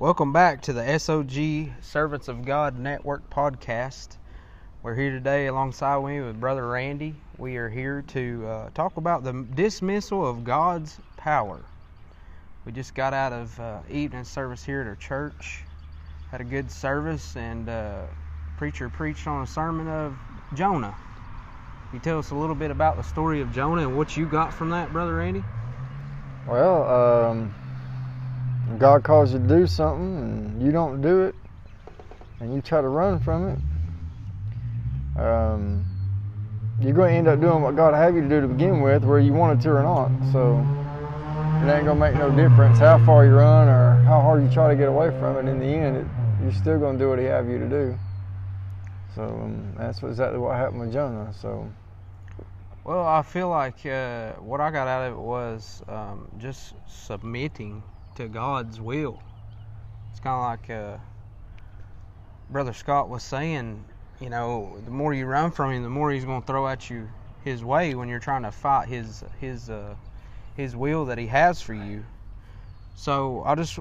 Welcome back to the SOG Servants of God Network podcast. We're here today alongside me with Brother Randy. We are here to uh, talk about the dismissal of God's power. We just got out of uh, evening service here at our church. Had a good service, and uh, preacher preached on a sermon of Jonah. Can you tell us a little bit about the story of Jonah and what you got from that, Brother Randy? Well, um, God calls you to do something and you don't do it, and you try to run from it, um, you're going to end up doing what God have you to do to begin with, whether you wanted to or not. So it ain't going to make no difference how far you run or how hard you try to get away from it. In the end, it, you're still going to do what He have you to do. So um, that's exactly what happened with Jonah. So. Well, I feel like uh, what I got out of it was um, just submitting to God's will. It's kind of like uh, Brother Scott was saying, you know, the more you run from him, the more he's going to throw at you his way when you're trying to fight his his uh, his will that he has for you. So I just.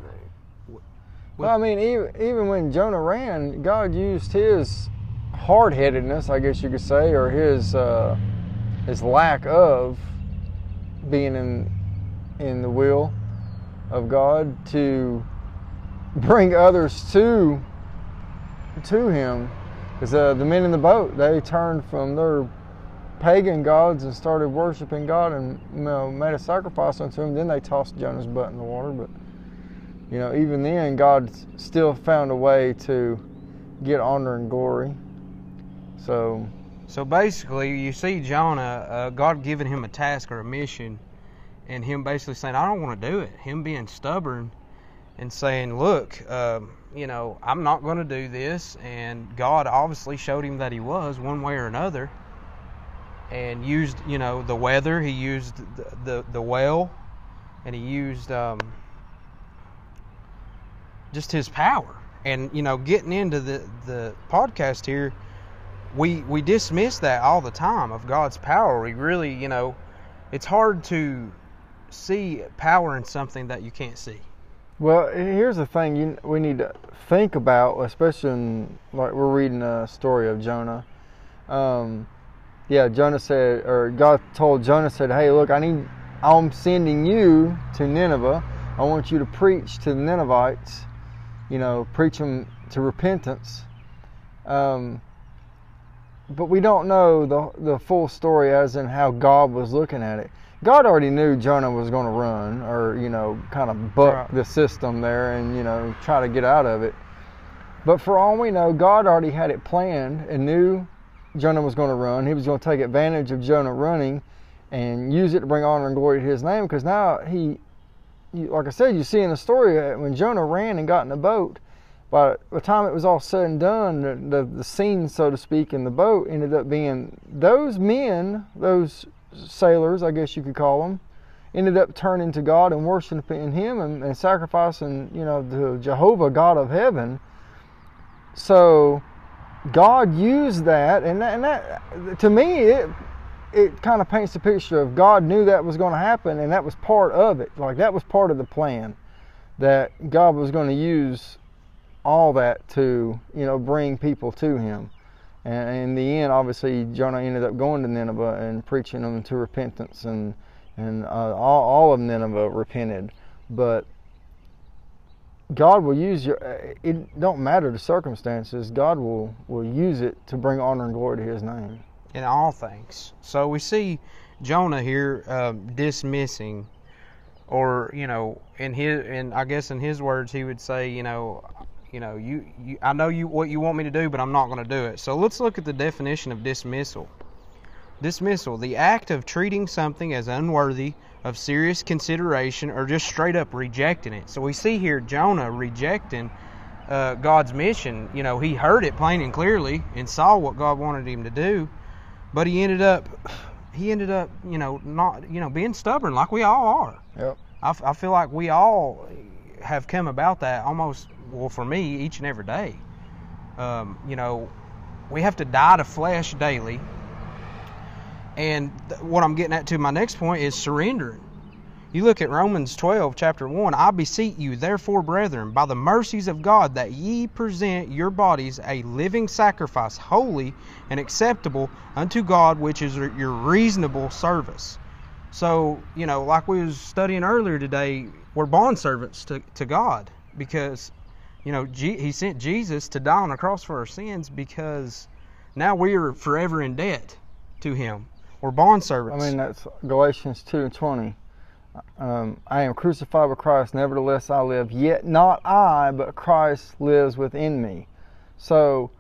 Well, I mean, even even when Jonah ran, God used his hard-headedness, I guess you could say, or his uh, his lack of being in in the will of God to bring others to to Him. Because uh, the men in the boat they turned from their pagan gods and started worshiping God and you know, made a sacrifice unto Him. Then they tossed Jonah's butt in the water. But you know, even then, God still found a way to get honor and glory. So. So basically, you see Jonah, uh, God giving him a task or a mission, and him basically saying, I don't want to do it. Him being stubborn and saying, Look, um, you know, I'm not going to do this. And God obviously showed him that he was one way or another and used, you know, the weather, he used the, the, the well, and he used um, just his power. And, you know, getting into the, the podcast here, we, we dismiss that all the time of God's power. We really, you know, it's hard to see power in something that you can't see. Well, here's the thing you, we need to think about, especially in, like we're reading a story of Jonah. Um, yeah, Jonah said, or God told Jonah said, "Hey, look, I need, I'm sending you to Nineveh. I want you to preach to the Ninevites. You know, preach them to repentance." Um, but we don't know the the full story as in how God was looking at it. God already knew Jonah was going to run or, you know, kind of buck right. the system there and, you know, try to get out of it. But for all we know, God already had it planned and knew Jonah was going to run. He was going to take advantage of Jonah running and use it to bring honor and glory to his name because now he, like I said, you see in the story uh, when Jonah ran and got in the boat, by the time it was all said and done, the, the, the scene, so to speak, in the boat ended up being those men, those sailors, I guess you could call them, ended up turning to God and worshiping Him and, and sacrificing, you know, to Jehovah, God of heaven. So God used that, and that, and that to me, it it kind of paints the picture of God knew that was going to happen, and that was part of it. Like that was part of the plan that God was going to use all that to, you know, bring people to Him. And in the end, obviously, Jonah ended up going to Nineveh and preaching them to repentance, and and uh, all, all of Nineveh repented. But God will use your. It don't matter the circumstances. God will will use it to bring honor and glory to His name. In all things. So we see Jonah here um, dismissing, or you know, in his, and I guess in his words, he would say, you know, you know, you, you I know you what you want me to do, but I'm not going to do it. So let's look at the definition of dismissal. Dismissal, the act of treating something as unworthy of serious consideration or just straight up rejecting it. So we see here Jonah rejecting uh, God's mission. You know, he heard it plain and clearly and saw what God wanted him to do, but he ended up, he ended up, you know, not, you know, being stubborn like we all are. Yep. I, I feel like we all have come about that almost well for me each and every day. Um, you know, we have to die to flesh daily. And th- what I'm getting at to my next point is surrendering. You look at Romans 12, chapter 1. I beseech you, therefore, brethren, by the mercies of God, that ye present your bodies a living sacrifice, holy and acceptable unto God, which is your reasonable service. So, you know, like we was studying earlier today, we're bond servants to, to God because, you know, G- He sent Jesus to die on the cross for our sins because now we are forever in debt to Him. We're bond servants. I mean, that's Galatians 2 and 20. Um, I am crucified with Christ, nevertheless I live. Yet not I, but Christ lives within me. So,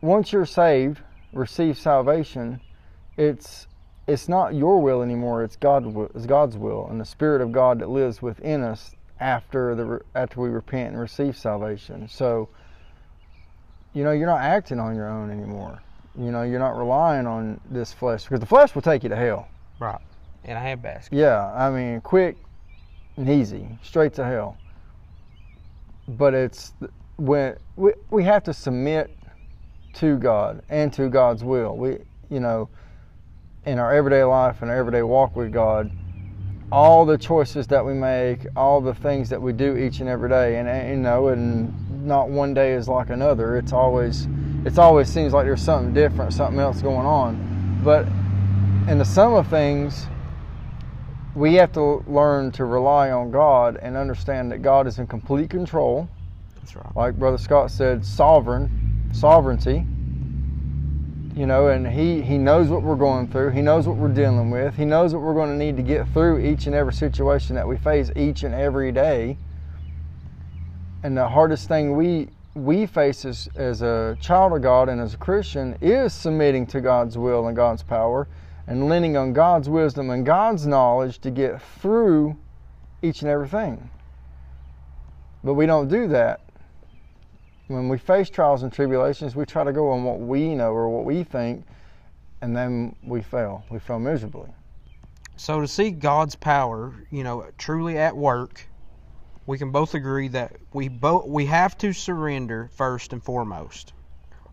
once you're saved, receive salvation, it's it's not your will anymore. It's God. It's God's will, and the Spirit of God that lives within us after the after we repent and receive salvation. So, you know, you're not acting on your own anymore. You know, you're not relying on this flesh because the flesh will take you to hell. right. In a handbasket. Yeah, I mean, quick and easy, straight to hell. But it's when we we have to submit to God and to God's will. We, you know, in our everyday life and our everyday walk with God, all the choices that we make, all the things that we do each and every day, and, you know, and not one day is like another. It's always, it's always seems like there's something different, something else going on. But in the sum of things, we have to learn to rely on God and understand that God is in complete control. That's right. Like Brother Scott said, sovereign, sovereignty. You know, and he, he knows what we're going through. He knows what we're dealing with. He knows what we're going to need to get through each and every situation that we face each and every day. And the hardest thing we we face as, as a child of God and as a Christian is submitting to God's will and God's power and leaning on God's wisdom and God's knowledge to get through each and everything. But we don't do that. When we face trials and tribulations, we try to go on what we know or what we think, and then we fail. We fail miserably. So to see God's power, you know, truly at work, we can both agree that we both we have to surrender first and foremost.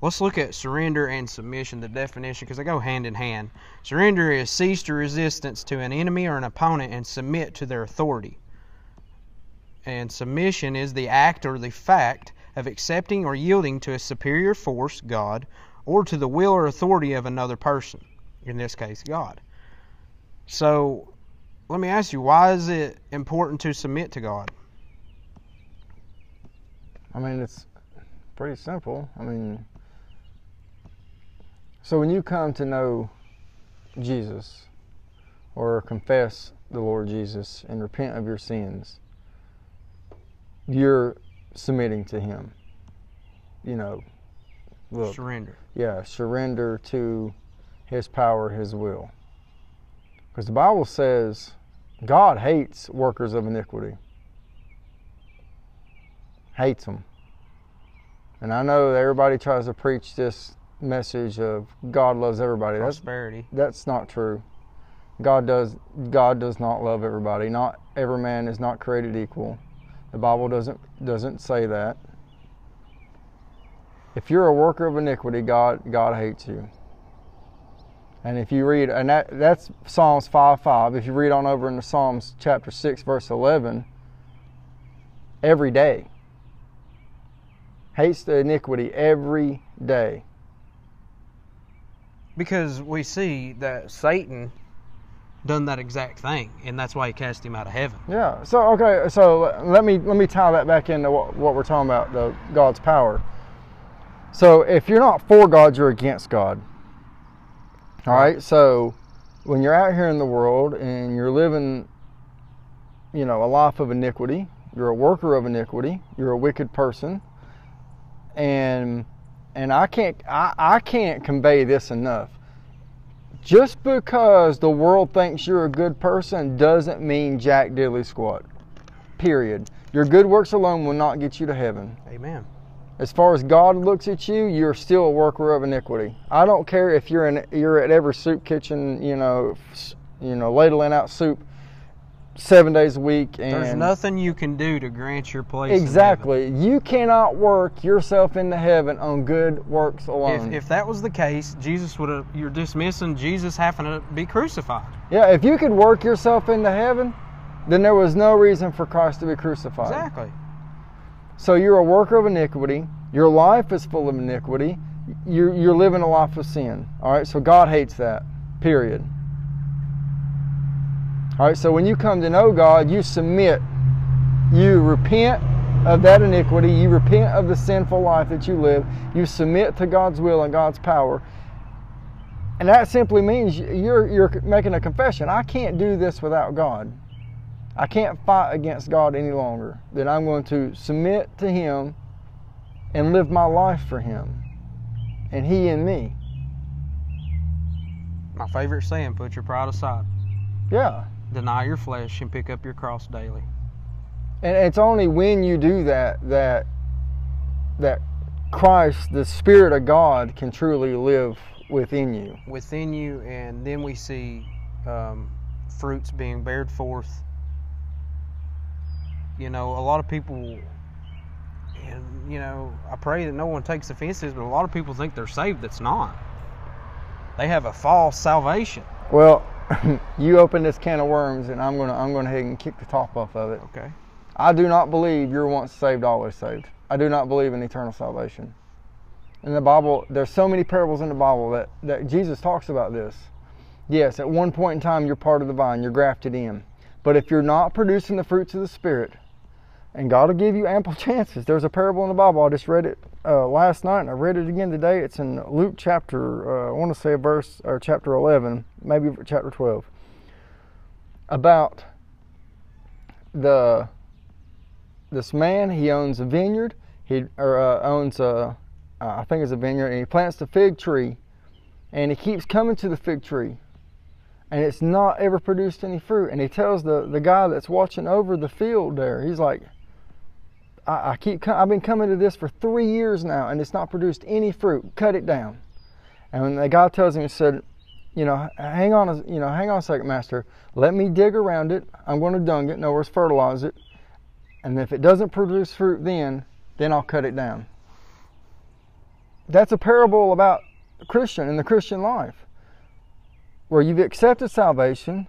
Let's look at surrender and submission, the definition, because they go hand in hand. Surrender is cease to resistance to an enemy or an opponent and submit to their authority. And submission is the act or the fact of accepting or yielding to a superior force, God, or to the will or authority of another person, in this case, God. So, let me ask you, why is it important to submit to God? I mean, it's pretty simple. I mean, so when you come to know Jesus or confess the Lord Jesus and repent of your sins, you're submitting to Him. You know, look, Surrender. yeah, surrender to His power, His will. Because the Bible says God hates workers of iniquity. Hates them. And I know that everybody tries to preach this message of God loves everybody. That's Prosperity. that's not true. God does God does not love everybody. Not every man is not created equal. The Bible doesn't doesn't say that. If you're a worker of iniquity, God God hates you. And if you read and that that's Psalms 5 5. If you read on over into Psalms chapter 6 verse 11, every day hates the iniquity every day. Because we see that Satan done that exact thing, and that's why he cast him out of heaven. Yeah. So okay. So let me let me tie that back into what, what we're talking about the God's power. So if you're not for God, you're against God. All right. So when you're out here in the world and you're living, you know, a life of iniquity, you're a worker of iniquity. You're a wicked person. And and I can't I, I can't convey this enough just because the world thinks you're a good person doesn't mean jack diddly squat. Period. Your good works alone will not get you to heaven. Amen. As far as God looks at you, you're still a worker of iniquity. I don't care if you're in you're at every soup kitchen, you know, you know, ladling out soup seven days a week, and There's nothing you can do to grant your place. in exactly. You cannot work yourself into heaven on good works alone. If, if that was the case, Jesus would have. You're dismissing Jesus having to be crucified. yeah, if you could work yourself into heaven, then there was no reason for Christ to be crucified. Exactly. So you're a worker of iniquity. Your life is full of iniquity. You're, you're living a life of sin. All right, so God hates that, period. All right, so when you come to know God, you submit. You repent of that iniquity. You repent of the sinful life that you live. You submit to God's will and God's power. And that simply means you're, you're making a confession. I can't do this without God. I can't fight against God any longer. Then I'm going to submit to Him and live my life for Him and He in me. My favorite saying: "Put your pride aside, Yeah. Deny your flesh, and pick up your cross daily." And it's only when you do that that that Christ, the Spirit of God, can truly live within you. within you, and then we see um, fruits being bared forth. You know, a lot of people, and you know, I pray that no one takes offense to this, but a lot of people think they're saved. That's not. They have a false salvation. Well, you open this can of worms, and I'm gonna I'm gonna head and kick the top off of it. Okay. I do not believe you're once saved, always saved. I do not believe in eternal salvation. In the Bible, there's so many parables in the Bible that, that Jesus talks about this. Yes, at one point in time, you're part of the vine, you're grafted in. But if you're not producing the fruits of the Spirit, and God will give you ample chances. There's a parable in the Bible. I just read it uh, last night, and I read it again today. It's in Luke chapter, uh, I want to say a verse, or chapter 11, maybe chapter 12, about the this man. He owns a vineyard. He or uh, owns a, uh, I think it's a vineyard, and he plants the fig tree, and he keeps coming to the fig tree, and it's not ever produced any fruit. And he tells the the guy that's watching over the field there, he's like, I, I keep I've been coming to this for three years now, and it's not produced any fruit. Cut it down. And the guy tells him, he said, you know, hang on, a, you know, hang on a second, master. Let me dig around it. I'm going to dung it. In other words, fertilize it. And if it doesn't produce fruit, then then I'll cut it down. That's a parable about Christian and the Christian life, where you've accepted salvation,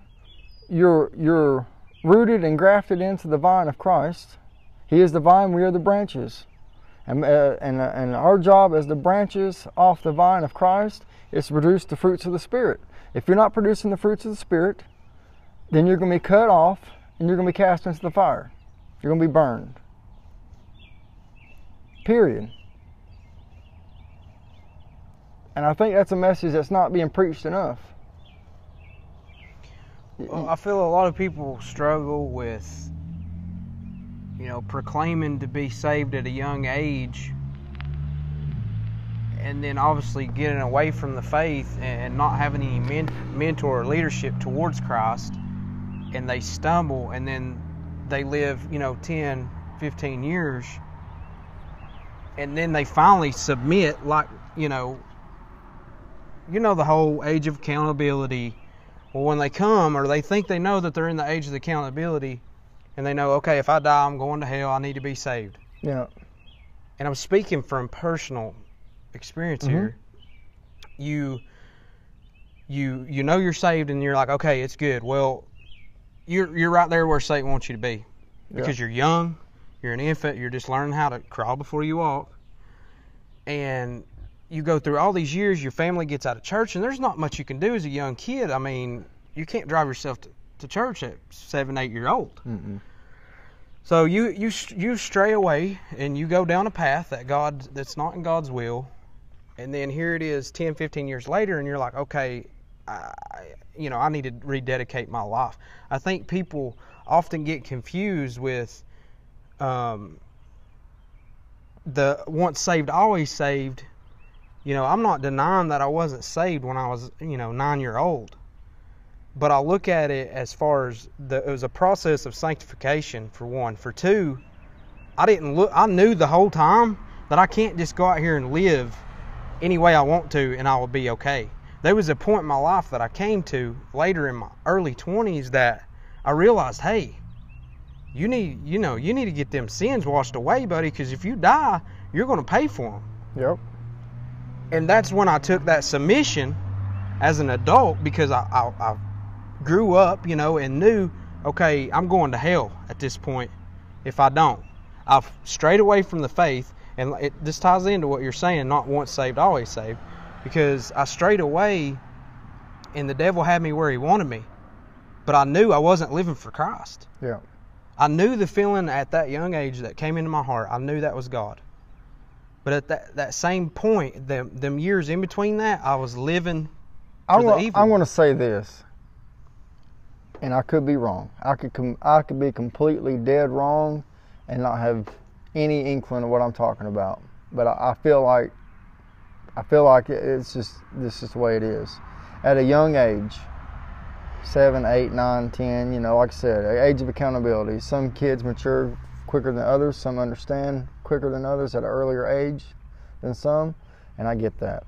you're you're rooted and grafted into the vine of Christ. He is the vine; we are the branches, and uh, and uh, and our job as the branches off the vine of Christ is to produce the fruits of the Spirit. If you're not producing the fruits of the Spirit, then you're going to be cut off and you're going to be cast into the fire. You're going to be burned. Period. And I think that's a message that's not being preached enough. Well, I feel a lot of people struggle with, you know, proclaiming to be saved at a young age, and then obviously getting away from the faith and not having any men- mentor or leadership towards Christ, and they stumble, and then they live, you know, 10, 15 years, and then they finally submit, like, you know, you know, the whole age of accountability. Well, when they come or they think they know that they're in the age of accountability and they know, okay, if I die, I'm going to hell, I need to be saved. Yeah. And I'm speaking from personal experience Mhm. here. You you you know you're saved and you're like, okay, it's good. Well, you're you're right there where Satan wants you to be. Because you're young, you're an infant, you're just learning how to crawl before you walk. And you go through all these years, your family gets out of church, and there's not much you can do as a young kid. I mean, you can't drive yourself to, to church at seven, eight year old. Mm-mm. So you you you stray away and you go down a path that God that's not in God's will, and then here it is 10, 15 years later, and you're like, okay, I, you know, I need to rededicate my life. I think people often get confused with um, the once saved, always saved. You know, I'm not denying that I wasn't saved when I was, you know, nine year old. But I look at it as far as the, it was a process of sanctification for one. For two, I didn't look. I knew the whole time that I can't just go out here and live any way I want to and I will be okay. There was a point in my life that I came to later in my early 20s that I realized, hey, you need, you know, you need to get them sins washed away, buddy, because if you die, you're going to pay for them. Yep. And that's when I took that submission as an adult because I, I, I grew up, you know, and knew okay, I'm going to hell at this point if I don't. I've strayed away from the faith, and it, this ties into what you're saying, not once saved, always saved, because I strayed away, and the devil had me where he wanted me, but I knew I wasn't living for Christ. Yeah. I knew the feeling at that young age that came into my heart. I knew that was God. But at that, that same point, them, them years in between that, I was living I for the want, evil I want to say this, and I could be wrong. I could com- I could be completely dead wrong, and not have any inkling of what I'm talking about. But I, I feel like I feel like it's just this is the way it is. At a young age, seven, eight, nine, ten, you know, like I said, age of accountability. Some kids mature quicker than others. Some understand quicker than others at an earlier age than some, and I get that.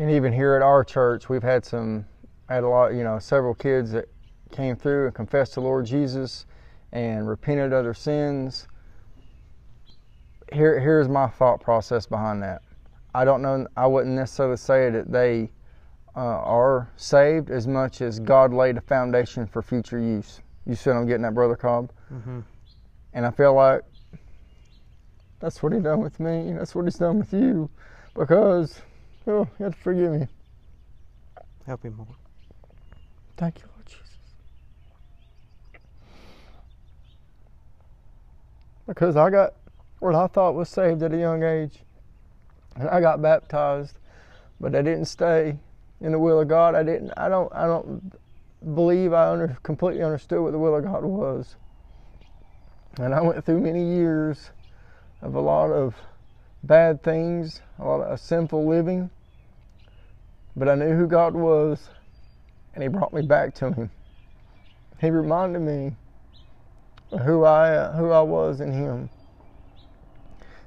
And even here at our church, we've had some, had a lot, you know, several kids that came through and confessed to Lord Jesus and repented of their sins. Here, here's my thought process behind that. I don't know. I wouldn't necessarily say that they uh, are saved as much as God laid a foundation for future use. You see I'm getting that, Brother Cobb? hmm And I feel like that's what he done with me. That's what he's done with you, because oh, you have to forgive me. Help him, Lord. Thank you, Lord Jesus. Because I got what I thought was saved at a young age, and I got baptized, but I didn't stay in the will of God. I didn't. I don't. I don't believe I under, completely understood what the will of God was, and I went through many years of a lot of bad things, a lot of sinful living. But I knew who God was, and he brought me back to him. He reminded me who I who I was in him.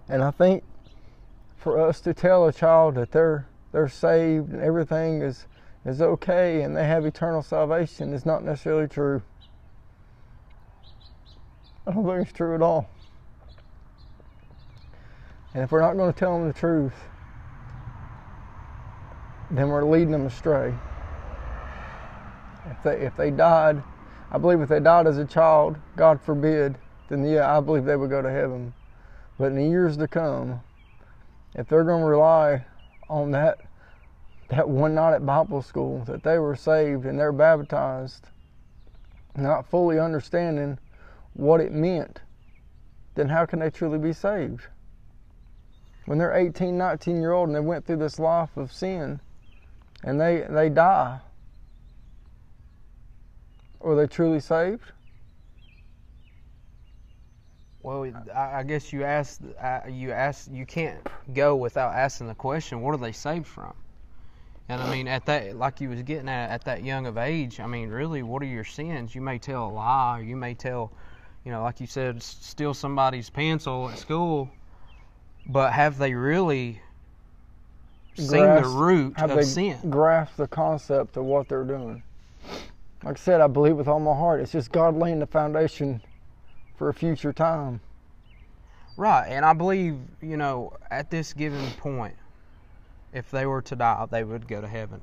And I think for us to tell a child that they're they're saved and everything is is okay and they have eternal salvation is not necessarily true. I don't think it's true at all. And if we're not going to tell them the truth, then we're leading them astray. If they if they died, I believe if they died as a child, God forbid, then yeah, I believe they would go to heaven. But in the years to come, if they're going to rely on that that one night at Bible school that they were saved and they're baptized, not fully understanding what it meant, then how can they truly be saved? When they're 18, 19 year old and they went through this life of sin and they they die, are they truly saved? Well, I, guess you uh, you asked, you can't go without asking the question, what are they saved from? And I mean, at that, like you was getting at, at that young of age, I mean, really, what are your sins? You may tell a lie, you may tell, you know, like you said, steal somebody's pencil at school, but have they really seen the root Have of they sin? grasped the concept of what they're doing? Like I said, I believe with all my heart. It's just God laying the foundation for a future time. Right, and I believe, you know, at this given point, if they were to die, they would go to heaven.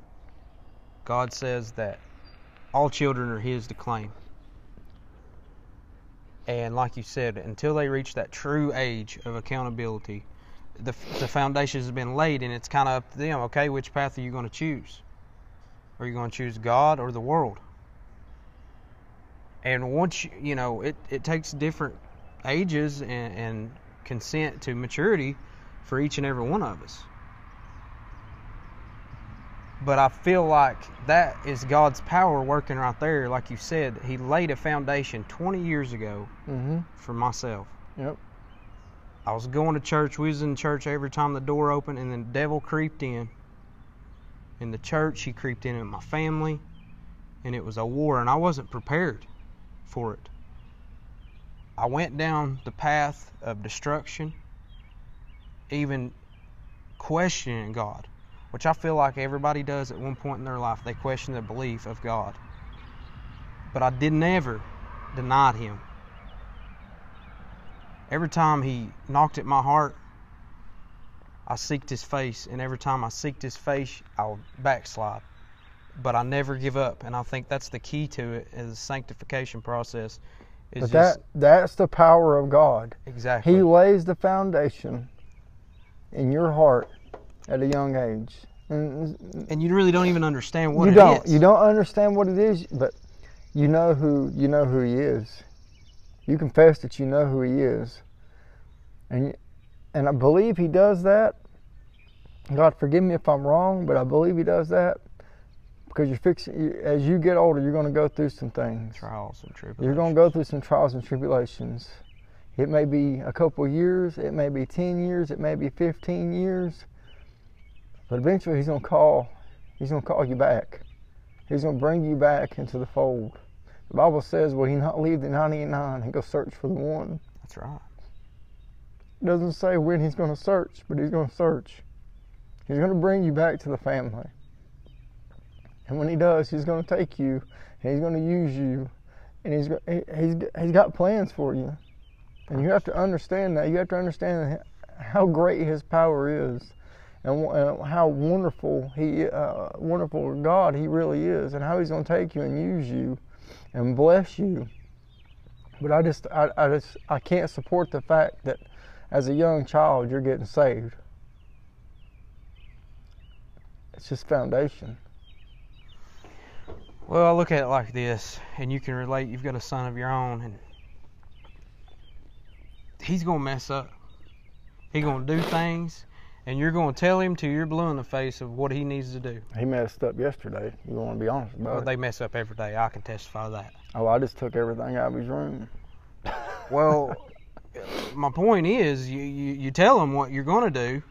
God says that all children are His to claim. And like you said, until they reach that true age of accountability, the, the foundation has been laid, and it's kind of up to them. Okay, which path are you going to choose? Are you going to choose God or the world? And once you, you know, it, it takes different ages and, and consent to maturity for each and every one of us. But I feel like that is God's power working right there. Like you said, He laid a foundation 20 years ago Mm-hmm. for myself. Yep. I was going to church. We was in church every time the door opened, and the devil creeped in. In the church, he creeped in at my family, and it was a war, and I wasn't prepared for it. I went down the path of destruction, even questioning God, which I feel like everybody does at one point in their life. They question their belief of God. But I did never denied Him every time he knocked at my heart, I seeked his face, and every time I seeked his face, I would backslide. but I never give up, and I think that's the key to it is the sanctification process. Is But just that that's the power of God. exactly He lays the foundation in your heart at a young age. And and you really don't even understand what you it don't is. you don't understand what it is, but you know who you know who he is. You confess that you know who he is, and and I believe he does that. God forgive me if I'm wrong, but I believe he does that because you're fixing. You, as you get older, you're going to go through some things. trials and tribulations. You're going to go through some trials and tribulations. It may be a couple years, it may be 10 years, it may be 15 years. But eventually he's going to call he's going to call you back. He's going to bring you back into the fold. The Bible says, "Will he not leave the 99 and go search for the one?" That's right. It doesn't say when he's going to search, but he's going to search. He's going to bring you back to the family. And when he does, he's going to take you and he's going to use you and he's he- he's he's got plans for you. And you have to understand that. You have to understand how great his power is and, and how wonderful he uh, wonderful God he really is and how he's going to take you and use you and bless you. But I just I, I just I can't support the fact that as a young child you're getting saved. It's just foundation. Well, I look at it like this, and you can relate. You've got a son of your own, and he's gonna mess up. He's gonna do things, and you're gonna tell him till you're blue in the face of what he needs to do. He messed up yesterday. You want to be honest about Well, it. they mess up every day. I can testify to that. Oh, I just took everything out of his room. Well, my point is, you, you, you tell them what you're going to do.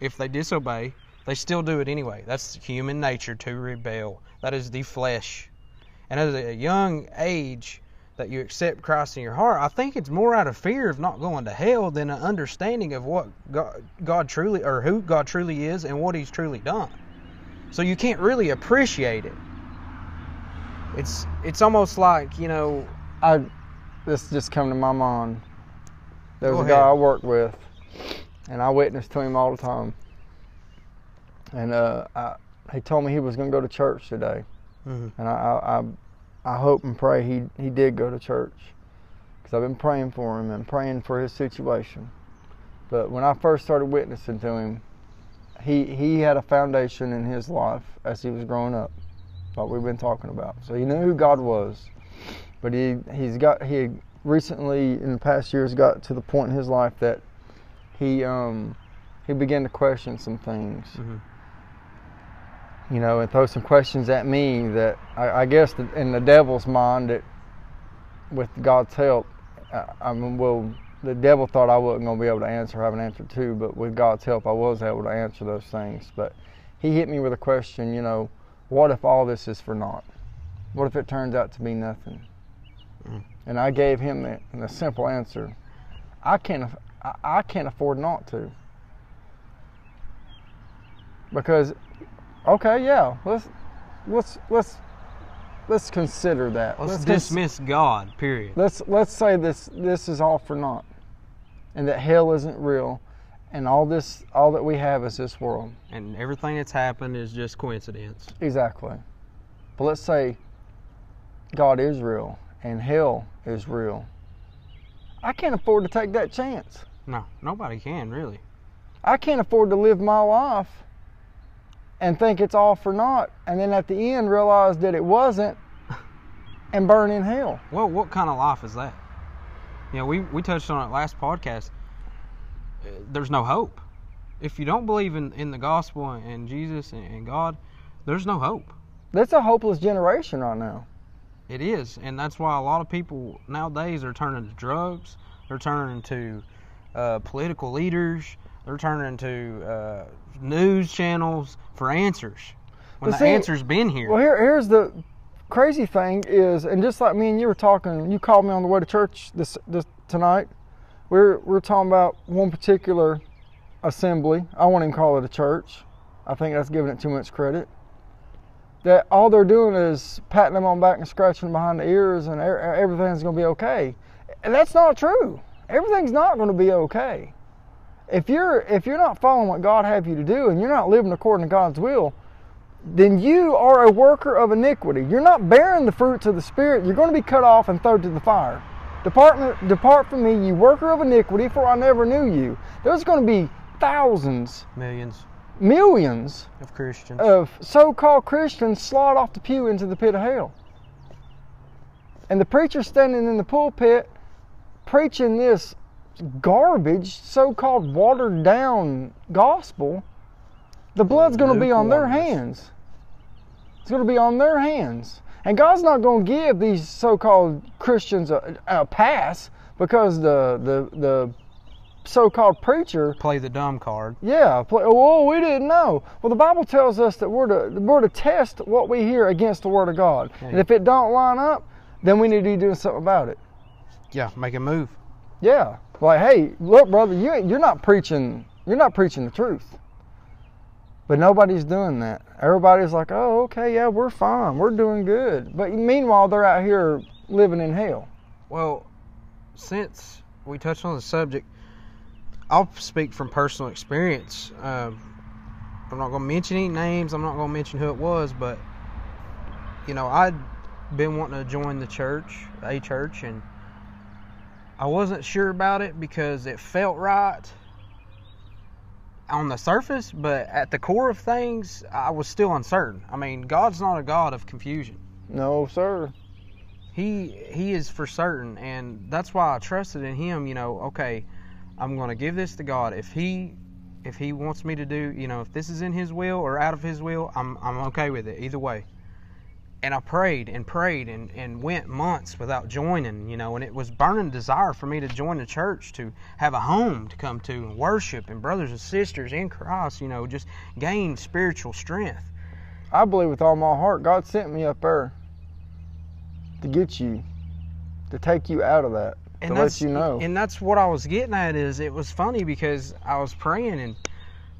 If they disobey, they still do it anyway. That's human nature to rebel. That is the flesh. And at a young age that you accept Christ in your heart, I think it's more out of fear of not going to hell than an understanding of what God, God truly, or who God truly is and what He's truly done. So you can't really appreciate it. It's it's almost like you know I this just come to my mind. There was a guy. I worked with, and I witnessed to him all the time. And uh, I, he told me he was going to go to church today, Mhm. and I, I, I, I hope and pray he he did go to church, because I've been praying for him and praying for his situation. But when I first started witnessing to him, he he had a foundation in his life as he was growing up, like we've been talking about. So he knew who God was, but he he's got he recently in the past years got to the point in his life that he um he began to question some things, Mhm. You know, and throw some questions at me that I, I guess that in the devil's mind that with God's help, I, I mean, well, the devil thought I wasn't going to be able to answer, have an answer to, but with God's help, I was able to answer those things. But he hit me with a question, you know, what if all this is for naught? What if it turns out to be nothing? Mm. And I gave him the, the simple answer: I can't, I, I can't afford not to. Because, okay, yeah, let's let's let's let's consider that. Let's cons- dismiss God. Period. let's let's say this this is all for naught, and that hell isn't real, and all this all that we have is this world. And everything that's happened is just coincidence. Exactly. But let's say God is real and hell is real. I can't afford to take that chance. No, nobody can really. I can't afford to live my life and think it's all for naught, and then at the end realize that it wasn't and burn in hell. Well, what kind of life is that? You know, we, we touched on it last podcast. There's no hope. If you don't believe in, in the gospel and Jesus and, and God, there's no hope. That's a hopeless generation right now. It is, and that's why a lot of people nowadays are turning to drugs. They're turning to uh, political leaders. They're turning to uh, news channels for answers. When But the see- answer's been here. Well, here, here's the crazy thing is, and just like me and you were talking, you called me on the way to church this, this tonight. We're we're talking about one particular assembly. I won't even call it a church. I think that's giving it too much credit. That all they're doing is patting them on the back and scratching them behind the ears, and everything's going to be okay. And that's not true. Everything's not going to be okay. If you're if you're not following what God have you to do, and you're not living according to God's will, then you are a worker of iniquity. You're not bearing the fruits of the Spirit. You're going to be cut off and thrown to the fire. Depart, depart from me, you worker of iniquity, for I never knew you. There's going to be thousands, Millions millions of Christians. of so-called Christians slide off the pew into the pit of hell. And the preacher standing in the pulpit preaching this garbage, so-called watered down gospel, the blood's going to be on their hands. It's going to be on their hands. And God's not going to give these so-called Christians a, a pass because the the the so-called preacher Play the dumb card. yeah, play, oh, we didn't know. Well, the Bible tells us that we're to we're to test what we hear against the Word of God, and if it don't line up, then we need to be doing something about it. Yeah, make a move. Yeah, like, hey, look, brother, you you're not preaching you're not preaching the truth. But nobody's doing that. Everybody's like, oh, okay, yeah, we're fine, we're doing good. But meanwhile, they're out here living in hell. Well, since we touched on the subject, I'll speak from personal experience. Um, I'm not going to mention any names. I'm not going to mention who it was, but you know, I'd been wanting to join the church, a church, and I wasn't sure about it because it felt right on the surface, but at the core of things, I was still uncertain. I mean, God's not a God of confusion No, sir. he he is for certain and that's why i trusted in him you know okay i'm going to give this to god if he if he wants me to do you know if this is in his will or out of his will i'm i'm okay with it either way and i prayed and prayed and and went months without joining you know and it was burning desire for me to join the church to have a home to come to and worship and brothers and sisters in christ you know just gain spiritual strength I believe with all my heart, God sent me up there to get you, to take you out of that. and to let you know. and that's what I was getting at is it was funny because I was praying and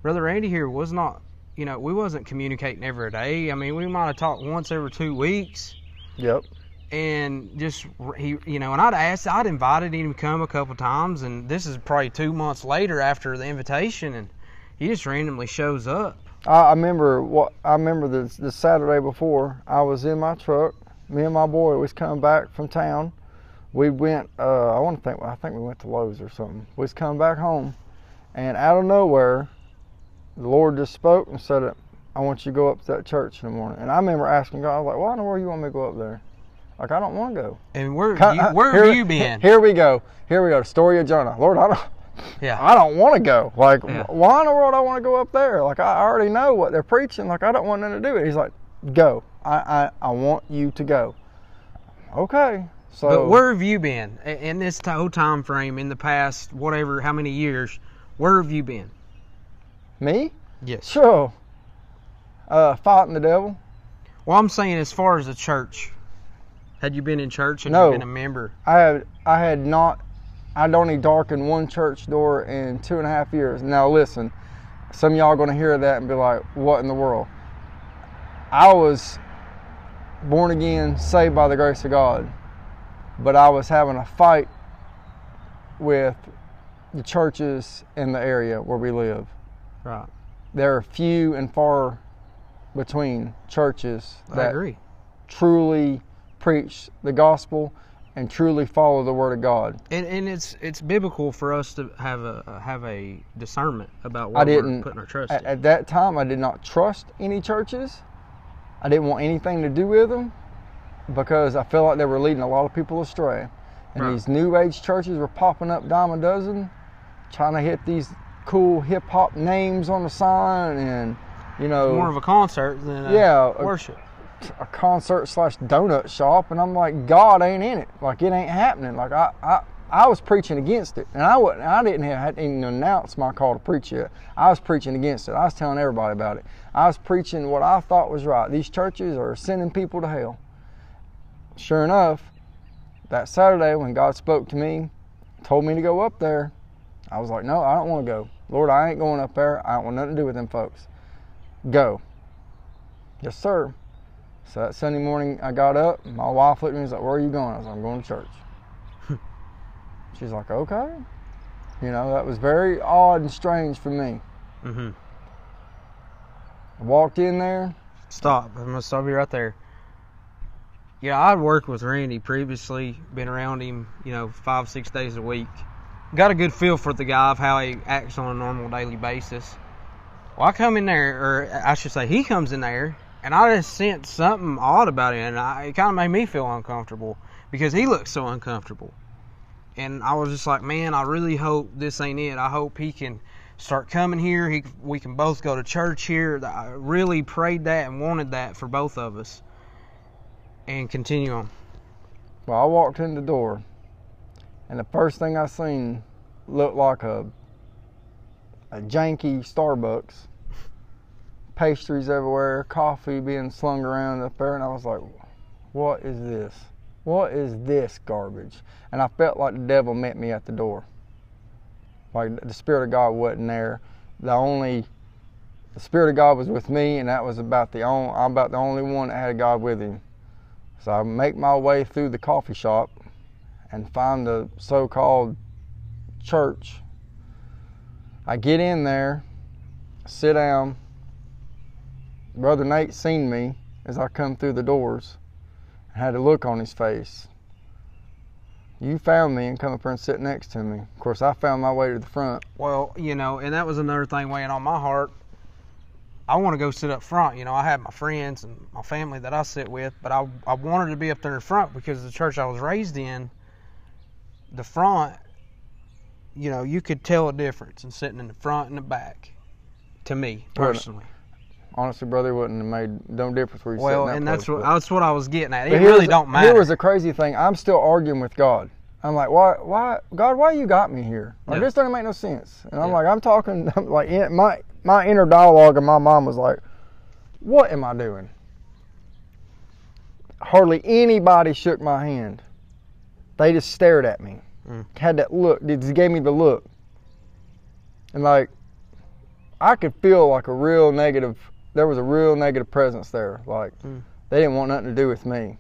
brother Randy here was not you know we wasn't communicating every day I mean we might have talked once every two weeks Yep. and just he you know and I'd asked I'd invited him to come a couple times and this is probably two months later after the invitation and he just randomly shows up I, I remember what I remember the the Saturday before. I was in my truck. Me and my boy was coming back from town. We went. Uh, I want to think. I think we went to Lowe's or something. We was coming back home, and out of nowhere, the Lord just spoke and said, "I want you to go up to that church in the morning." And I remember asking God, I was like, "Why in the world you want me to go up there?" Like I don't want to go. and where you, uh, where here- have you been Here we go. Here we go. The story of Jonah. Lord, I don't. yeah I don't want to go. Like, Yeah. why in the world I want to go up there? Like, I already know what they're preaching. Like, I don't want nothing to do with it. He's like, go. I, I, I want you to go. Okay. So, But where have you been in this whole time frame in the past, whatever, how many years? Where have you been? Me? Yes. Sure. Uh, fighting the devil. Well, I'm saying as far as the church, had you been in church? Had No. you been a member? I had, I had not, I'd only darkened one church door in two and a half years. Now, listen, some of y'all are going to hear that and be like, what in the world? I was born again, saved by the grace of God, but I was having a fight with the churches in the area where we live. Right. There are few and far between churches that agree. truly preach the gospel and truly follow the word of God. And and it's it's biblical for us to have a uh, have a discernment about I what we're putting our trust At, in. at that time, I did not trust any churches. I didn't want anything to do with them because I felt like they were leading a lot of people astray. And Right. these new age churches were popping up dime a dozen, trying to hit these cool hip hop names on the sign and, you know, More of a concert than a Yeah, a- worship. a concert slash donut shop, and I'm like, God ain't in it. Like it ain't happening. Like I, I, I was preaching against it, and I wouldn't. I didn't have even announced my call to preach yet. I was preaching against it. I was telling everybody about it. I was preaching what I thought was right. These churches are sending people to hell. Sure enough, that Saturday when God spoke to me, told me to go up there, I was like, no, I don't want to go. Lord, I ain't going up there. I don't want nothing to do with them folks. Go. Yes, sir. So that Sunday morning, I got up. My wife looked at me and was like, Where are you going? I was like, I'm going to church. She's like, Okay. You know, that was very odd and strange for me. Mm-hmm. I walked in there. stop. I'm gonna stop you right there. Yeah, I'd worked with Randy previously, been around him, you know, five, six days a week. Got a good feel for the guy of how he acts on a normal daily basis. Well, I come in there, or I should say, he comes in there, and I just sense something odd about him, and I, it kind of made me feel uncomfortable because he looks so uncomfortable. And I was just like, man, I really hope this ain't it. I hope he can start coming here. He, we can both go to church here. I really prayed that and wanted that for both of us. And continue on. Well, I walked in the door, and the first thing I seen looked like a a janky Starbucks. Pastries everywhere, coffee being slung around up there, and I was like, "What is this? What is this garbage?" And I felt like the devil met me at the door. Like the spirit of God wasn't there. The only the spirit of God was with me, and that was about the only I'm about the only one that had a God with him. So I make my way through the coffee shop and find the so-called church. I get in there, sit down. Brother Nate seen me as I come through the doors and had a look on his face. You found me and come up here and sit next to me. Of course, I found my way to the front. Well, you know, and that was another thing weighing on my heart. I want to go sit up front. You know, I have my friends and my family that I sit with, but I, I wanted to be up there in front because the church I was raised in, the front, you know, you could tell a difference in sitting in the front and the back. To me personally. Honestly, brother, it wouldn't have made no difference where you Well, and that that's what but- that's what I was getting at. It But really don't matter. Here was the crazy thing. I'm still arguing with God. I'm like, why, why, God, why you got me here? Like Yeah. this doesn't make no sense. And I'm Yeah. like, I'm talking, I'm like in, my my inner dialogue, and my mom was like, what am I doing? Hardly anybody shook my hand. They just stared at me. Mm. Had that look. They just gave me the look. And like, I could feel like a real negative. There was a real negative presence there. Like, Mm. they didn't want nothing to do with me.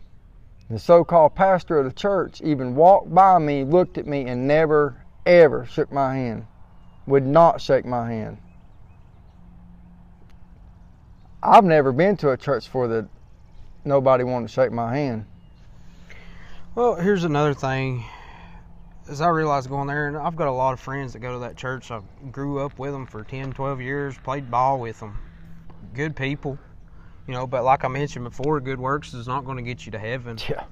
The so-called pastor of the church even walked by me, looked at me, and never, ever shook my hand. Would not shake my hand. I've never been to a church for that nobody wanted to shake my hand. Well, here's another thing. As I realized going there, and I've got a lot of friends that go to that church. I grew up with them for 10, 12 years, played ball with them. Good people, you know, but like I mentioned before, good works is not going to get you to heaven. Yeah.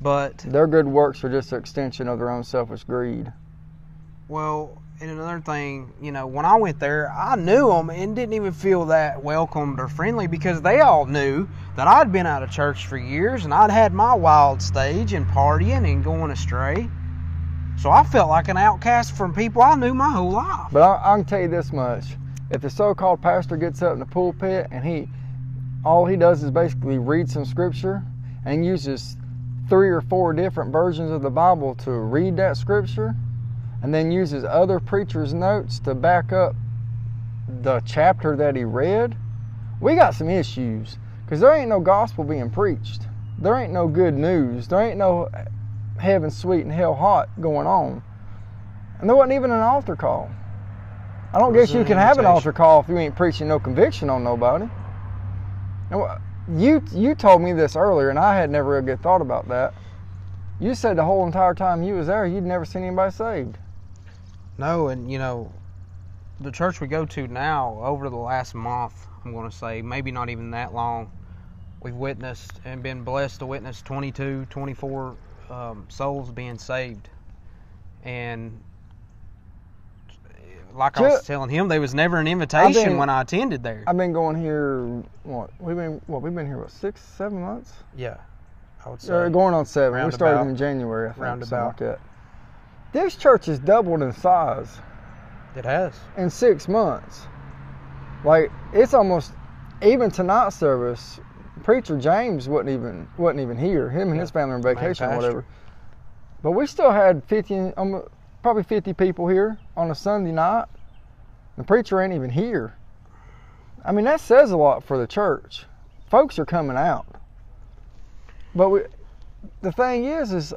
But, Their good works are just an extension of their own selfish greed. well, and another thing, you know, when I went there, I knew them and didn't even feel that welcomed or friendly because they all knew that I'd been out of church for years and I'd had my wild stage and partying and going astray. So I felt like an outcast from people I knew my whole life. But I, I can tell you this much: if the so-called pastor gets up in the pulpit and he, all he does is basically read some scripture and uses three or four different versions of the Bible to read that scripture, and then uses other preachers' notes to back up the chapter that he read, we got some issues because there ain't no gospel being preached. There ain't no good news. There ain't no heaven sweet and hell hot going on. And there wasn't even an altar call. I don't guess you an can have an altar call if you ain't preaching no conviction on nobody. And you you told me this earlier, and I had never really good thought about that. You said the whole entire time you was there, you'd never seen anybody saved. No, and you know, the church we go to now, over the last month, I'm going to say, maybe not even that long, we've witnessed and been blessed to witness 22, 24 um, souls being saved. And like I was telling him, there was never an invitation been- when I attended there. I've been going here. What we've been what we've been here what six seven months? yeah, I would say. going on seven. We started in January, I think, Roundabout. like that. This church has doubled in size. It has. in six months. Like it's almost even tonight service. Preacher James wasn't even wasn't even here. Him and his family on vacation or whatever. But we still had fifty, um, probably fifty people here on a Sunday night. The preacher ain't even here. I mean that says a lot for the church. Folks are coming out. But we, the thing is, is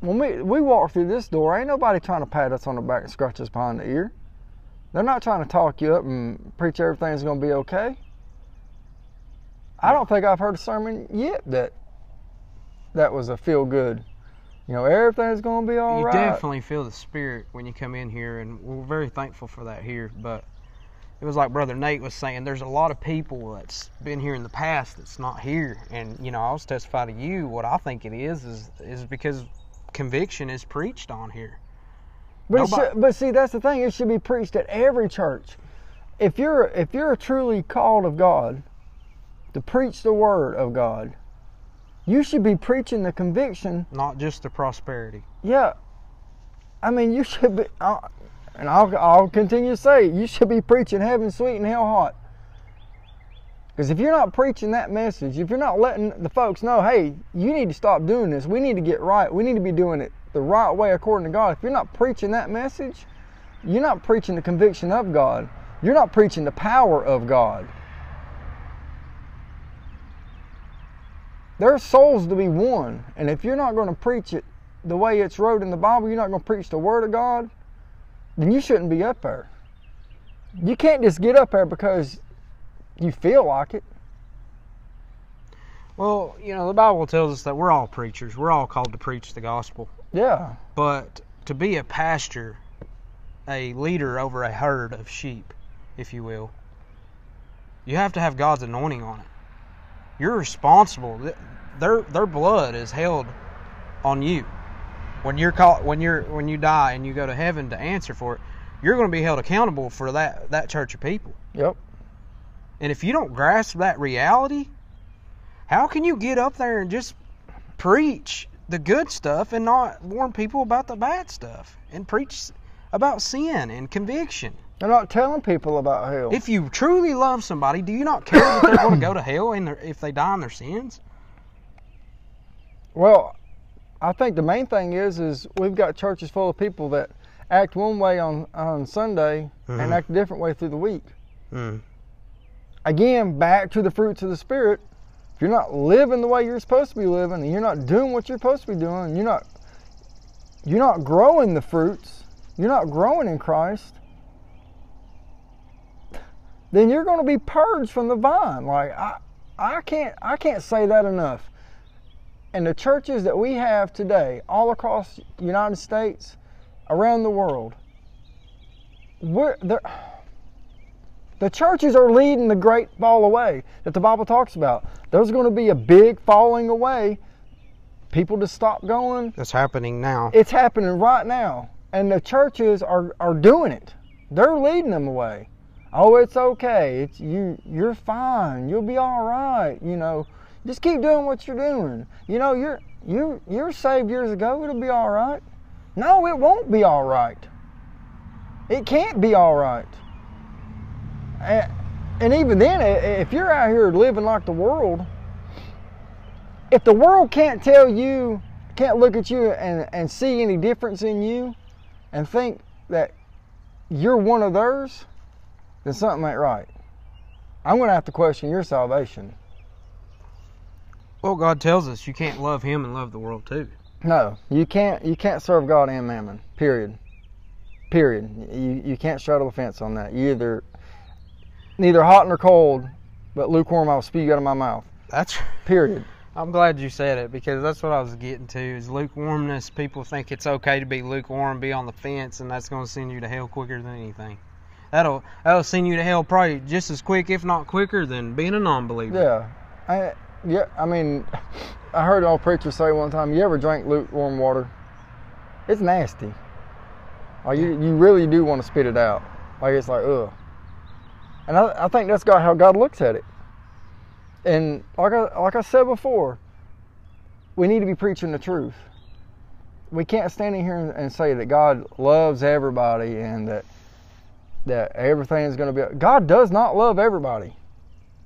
when we we walk through this door, ain't nobody trying to pat us on the back and scratch us behind the ear. They're not trying to talk you up and preach everything's going to be okay. I don't think I've heard a sermon yet that that was a feel good. You know, everything's going to be all you right. definitely feel the spirit when you come in here, and we're very thankful for that here. But it was like Brother Nate was saying, there's a lot of people that's been here in the past that's not here, and you know, I was testify to you. What I think it is is is because conviction is preached on here. But, should, but see, that's the thing. It should be preached at every church. If you're if you're truly called of God to preach the word of God, you should be preaching the conviction. Not just the prosperity. Yeah, I mean, you should be, uh, and I'll I'll continue to say, you should be preaching heaven sweet and hell hot. Because if you're not preaching that message, if you're not letting the folks know, hey, you need to stop doing this. We need to get right. We need to be doing it the right way according to God. If you're not preaching that message, you're not preaching the conviction of God. You're not preaching the power of God. There are souls to be won, and if you're not going to preach it the way it's wrote in the Bible, you're not going to preach the Word of God, then you shouldn't be up there. You can't just get up there because you feel like it. Well, you know, the Bible tells us that we're all preachers. We're all called to preach the gospel. Yeah. But to be a pastor, a leader over a herd of sheep, if you will, you have to have God's anointing on it. You're responsible. Their their blood is held on you. When you're caught, when you're when you die and you go to heaven to answer for it, you're going to be held accountable for that that church of people. Yep. And if you don't grasp that reality, how can you get up there and just preach the good stuff and not warn people about the bad stuff and preach about sin and conviction? They're not telling people about hell. If you truly love somebody, do you not care that they're going to go to hell in their, if they die in their sins? well, I think the main thing is is we've got churches full of people that act one way on on Sunday Mhm. and act a different way through the week. Mm. Again, back to the fruits of the spirit. If you're not living the way you're supposed to be living, and you're not doing what you're supposed to be doing, you're not you're not growing the fruits. You're not growing in Christ. Then you're going to be purged from the vine. Like I, I can't I can't say that enough. And the churches that we have today, all across the United States, around the world, we're they're, the churches are leading the great fall away that the Bible talks about. There's going to be a big falling away. People just stop going. That's happening now. It's happening right now. And the churches are, are doing it. They're leading them away. Oh, it's okay. It's you you're fine. You'll be all right. You know, just keep doing what you're doing. You know, you're you you're saved years ago. It'll be all right. No, it won't be all right. It can't be all right. And, even then, if you're out here living like the world, if the world can't tell you, can't look at you and, and see any difference in you and think that you're one of theirs, then something ain't right. I'm going to have to question your salvation. Well, God tells us you can't love Him and love the world too. No, you can't. You can't serve God and Mammon. Period. Period. You you can't straddle the fence on that. You either neither hot nor cold, but lukewarm. I will spew you out of my mouth. That's. Period. I'm glad you said it because that's what I was getting to. Is lukewarmness? People think it's okay to be lukewarm, be on the fence, and that's going to send you to hell quicker than anything. That'll that'll send you to hell probably just as quick, if not quicker, than being a non-believer. Yeah. I yeah. I mean, I heard an old preacher say one time, "You ever drank lukewarm water? It's nasty. Like you, you really do want to spit it out. Like it's like ugh." And I, I think that's got how God looks at it. And like I like I said before, we need to be preaching the truth. We can't stand in here and, and say that God loves everybody and that that everything is going to be. God does not love everybody.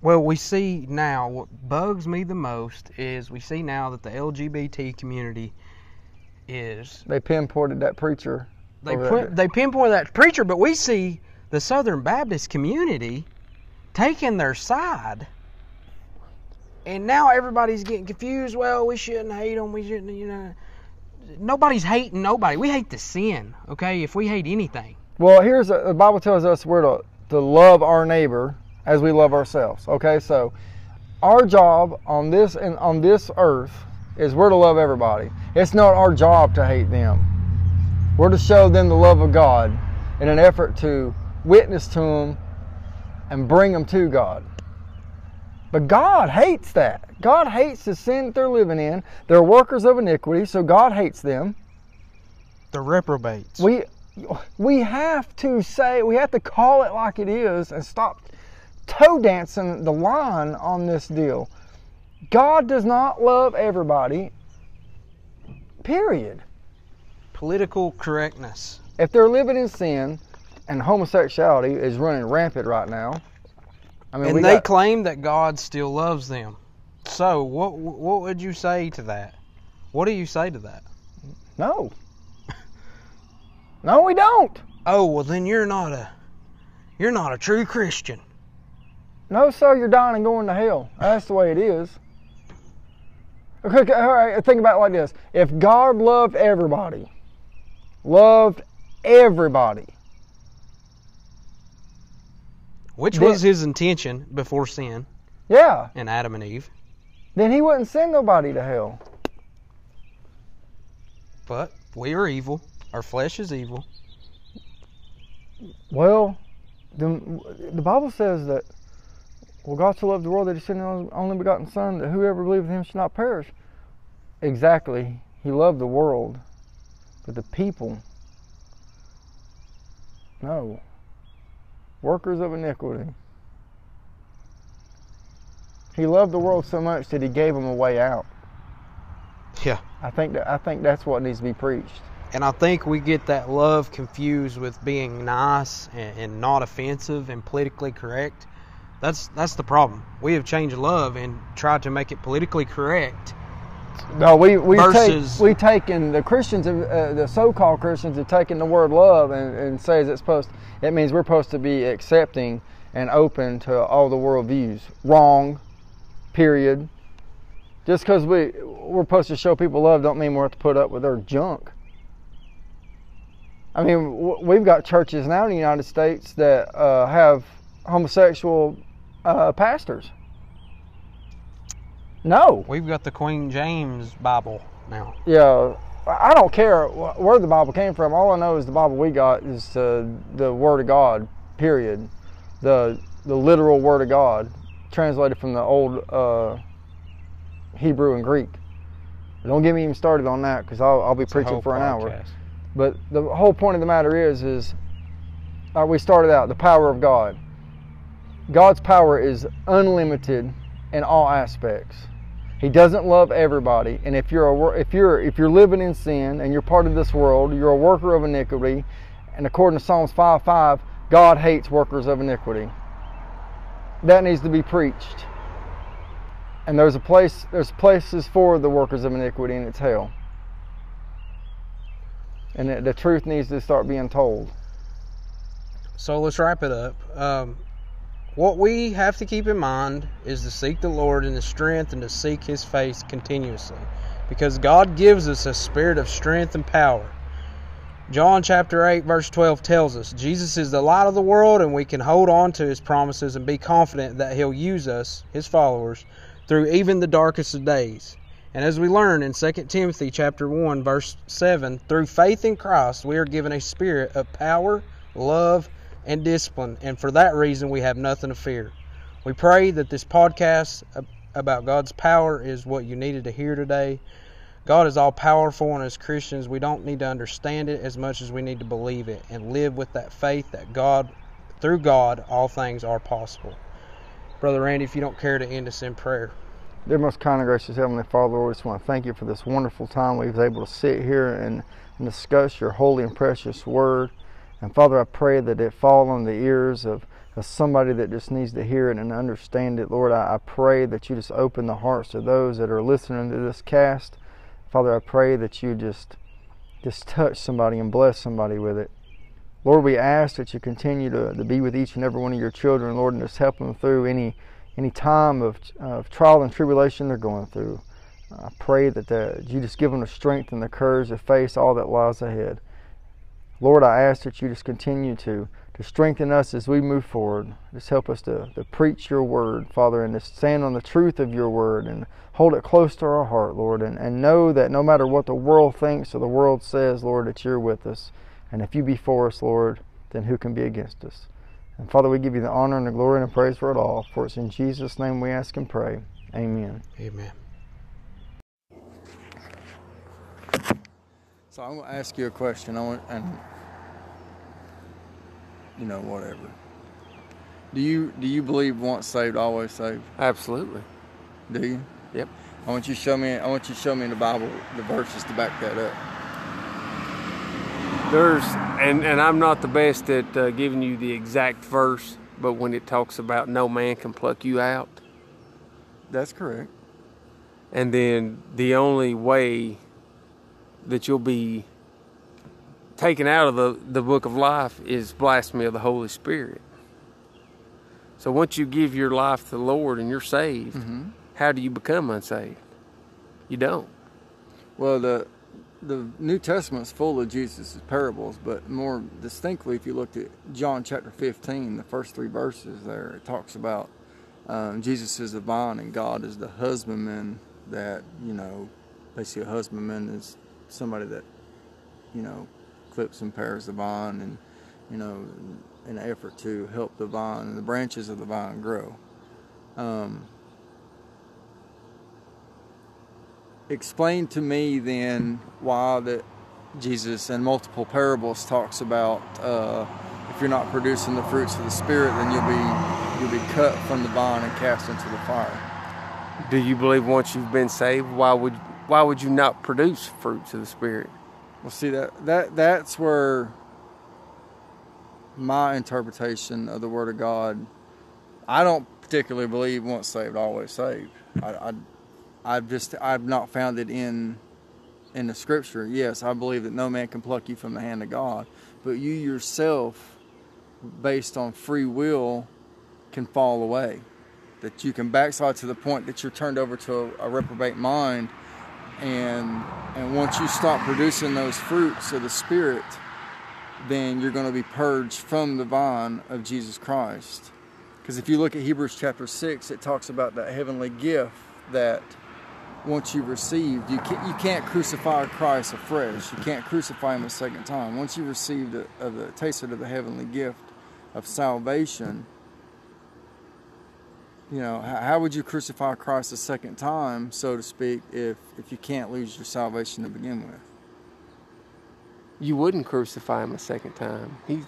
Well, we see now what bugs me the most is we see now that the LGBT community is They pinpointed that preacher. they put, they pinpoint that preacher, but we see the Southern Baptist community taking their side, and now everybody's getting confused. Well, we shouldn't hate them. We shouldn't, you know. Nobody's hating nobody. We hate the sin. Okay, if we hate anything, Well, here's a, the Bible tells us we're to, to love our neighbor as we love ourselves. Okay, so our job on this and on this earth is we're to love everybody. It's not our job to hate them. We're to show them the love of God in an effort to witness to them and bring them to God. But God hates that. God hates the sin that they're living in. They're workers of iniquity, so God hates them. The reprobates. We we have to say we have to call it like it is and stop toe dancing the line on this deal. God does not love everybody. Period. Political correctness. If they're living in sin and homosexuality is running rampant right now, I mean, and they got- claim that God still loves them. So, what what would you say to that? What do you say to that? no, no, we don't. Oh, well then you're not a you're not a true Christian. No, sir, you're dying and going to hell. That's the way it is. Okay, all right, think about it like this. If God loved everybody, loved everybody, Which Then- was his intention before sin yeah, and Adam and Eve. then he wouldn't send nobody to hell. But we are evil. Our flesh is evil. Well, the, the Bible says that, well, God so loved the world that he sent his only begotten Son, that whoever believeth in him should not perish. Exactly. He loved the world, but the people, no. Workers of iniquity. He loved the world so much that he gave them a way out. Yeah. I think that I think that's what needs to be preached. And I think we get that love confused with being nice and, and not offensive and politically correct. That's that's the problem. We have changed love and tried to make it politically correct. No, we we Versus- take we taken the Christians, uh, the so-called Christians, have taken the word love and, and says it's supposed. It means we're supposed to be accepting and open to all the world views. Wrong. Period. Just because we we're supposed to show people love, don't mean we have to put up with their junk. I mean, we've got churches now in the United States that uh, have homosexual uh, pastors. No. We've got the Queen James Bible now. Yeah, I don't care where the Bible came from. All I know is the Bible we got is uh, the Word of God. Period. The the literal Word of God, translated from the old uh, Hebrew and Greek. Don't get me even started on that because I'll, I'll be It's preaching for an hour. But the whole point of the matter is, is like we started out, the power of God. God's power is unlimited in all aspects. He doesn't love everybody, and if you're a, if you're if you're living in sin and you're part of this world, you're a worker of iniquity, and according to Psalms 5:5, God hates workers of iniquity. That needs to be preached. And there's a place there's places for the workers of iniquity, and it's hell. And the, truth needs to start being told. So let's wrap it up. Um, what we have to keep in mind is to seek the Lord in His strength and to seek His face continuously, because God gives us a spirit of strength and power. John chapter 8, verse 12 tells us Jesus is the light of the world, and we can hold on to His promises and be confident that He'll use us, His followers, through even the darkest of days. And as we learn in 2 Timothy chapter 1 verse 7, through faith in Christ we are given a spirit of power, love, and discipline, and for that reason we have nothing to fear. We pray that this podcast about God's power is what you needed to hear today. God is all powerful, and as Christians, we don't need to understand it as much as we need to believe it and live with that faith that God, through God, all things are possible. Brother Randy, if you don't care to end us in prayer. Dear most kind and gracious Heavenly Father, Lord, I just want to thank you for this wonderful time we was able to sit here and, and discuss your holy and precious word. And Father, I pray that it fall on the ears of, of somebody that just needs to hear it and understand it. Lord, I, I pray that you just open the hearts of those that are listening to this cast. Father, I pray that you just just touch somebody and bless somebody with it. Lord, we ask that you continue to, to be with each and every one of your children, Lord, and just help them through any any time of, of trial and tribulation they're going through. I pray that the, you just give them the strength and the courage to face all that lies ahead. Lord, I ask that you just continue to, to strengthen us as we move forward. Just help us to, to preach your word, Father, and to stand on the truth of your word and hold it close to our heart, Lord, and, and know that no matter what the world thinks or the world says, Lord, that you're with us. And if you be for us, Lord, then who can be against us? And Father, we give you the honor and the glory and the praise for it all. For it's in Jesus' name we ask and pray. Amen. Amen. So I'm going to ask you a question. I want, and you know, whatever. Do you do you believe once saved, always saved? Absolutely. Do you? Yep. I want you to show me. I want you to show me in the Bible the verses to back that up. There's, and, and I'm not the best at uh, giving you the exact verse, but when it talks about no man can pluck you out, That's correct. and then the only way that you'll be taken out of the, the book of life is blasphemy of the Holy Spirit. So once you give your life to the Lord and you're saved, Mm-hmm. how do you become unsaved? You don't. Well, the the New Testament's full of Jesus' parables, but more distinctly, if you looked at John chapter 15, the first three verses there, it talks about um, Jesus is the vine and God is the husbandman. That you know, basically a husbandman is somebody that you know clips and pares the vine, and you know, in an effort to help the vine and the branches of the vine grow. Um, explain to me then why that Jesus in multiple parables talks about uh, if you're not producing the fruits of the spirit, then you'll be you'll be cut from the vine and cast into the fire. Do you believe once you've been saved, why would why would you not produce fruits of the Spirit? Well, see that that that's where my interpretation of the Word of God. I don't particularly believe once saved, always saved. I, I I've just I've not found it in in the Scripture. Yes, I believe that no man can pluck you from the hand of God, but you yourself, based on free will, can fall away. That you can backslide to the point that you're turned over to a, a reprobate mind and and once you stop producing those fruits of the spirit then you're going to be purged from the vine of jesus christ. Because if you look at hebrews chapter 6 it talks about that heavenly gift that once you've received you can't, you can't crucify christ afresh. You can't crucify him a second time. Once you've received a, of the tasted of the heavenly gift of salvation you know, how, how would you crucify Christ a second time, so to speak, if if you can't lose your salvation to begin with? You wouldn't crucify him a second time. He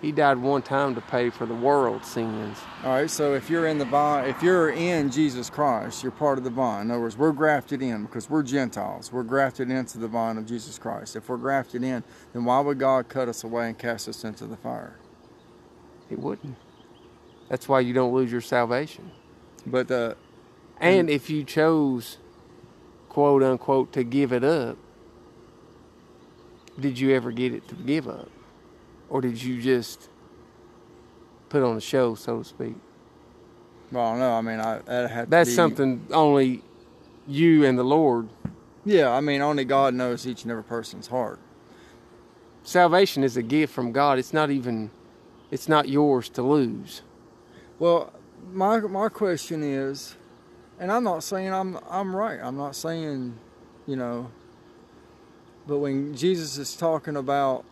he died one time to pay for the world's sins. All right, so if you're in the vine, if you're in Jesus Christ, you're part of the vine. In other words, we're grafted in because we're Gentiles. We're grafted into the vine of Jesus Christ. If we're grafted in, then why would God cut us away and cast us into the fire? He wouldn't. That's why you don't lose your salvation. But uh, the And if you chose, quote unquote, to give it up, did you ever get it to give up? Or did you just put on a show, so to speak? well, I don't know. I mean, I that had to That's be- something only you and the Lord. Yeah, I mean, only God knows each and every person's heart. Salvation is a gift from God. It's not even, it's not yours to lose. Well, my my question is, and I'm not saying I'm I'm right. I'm not saying, you know. But when Jesus is talking about,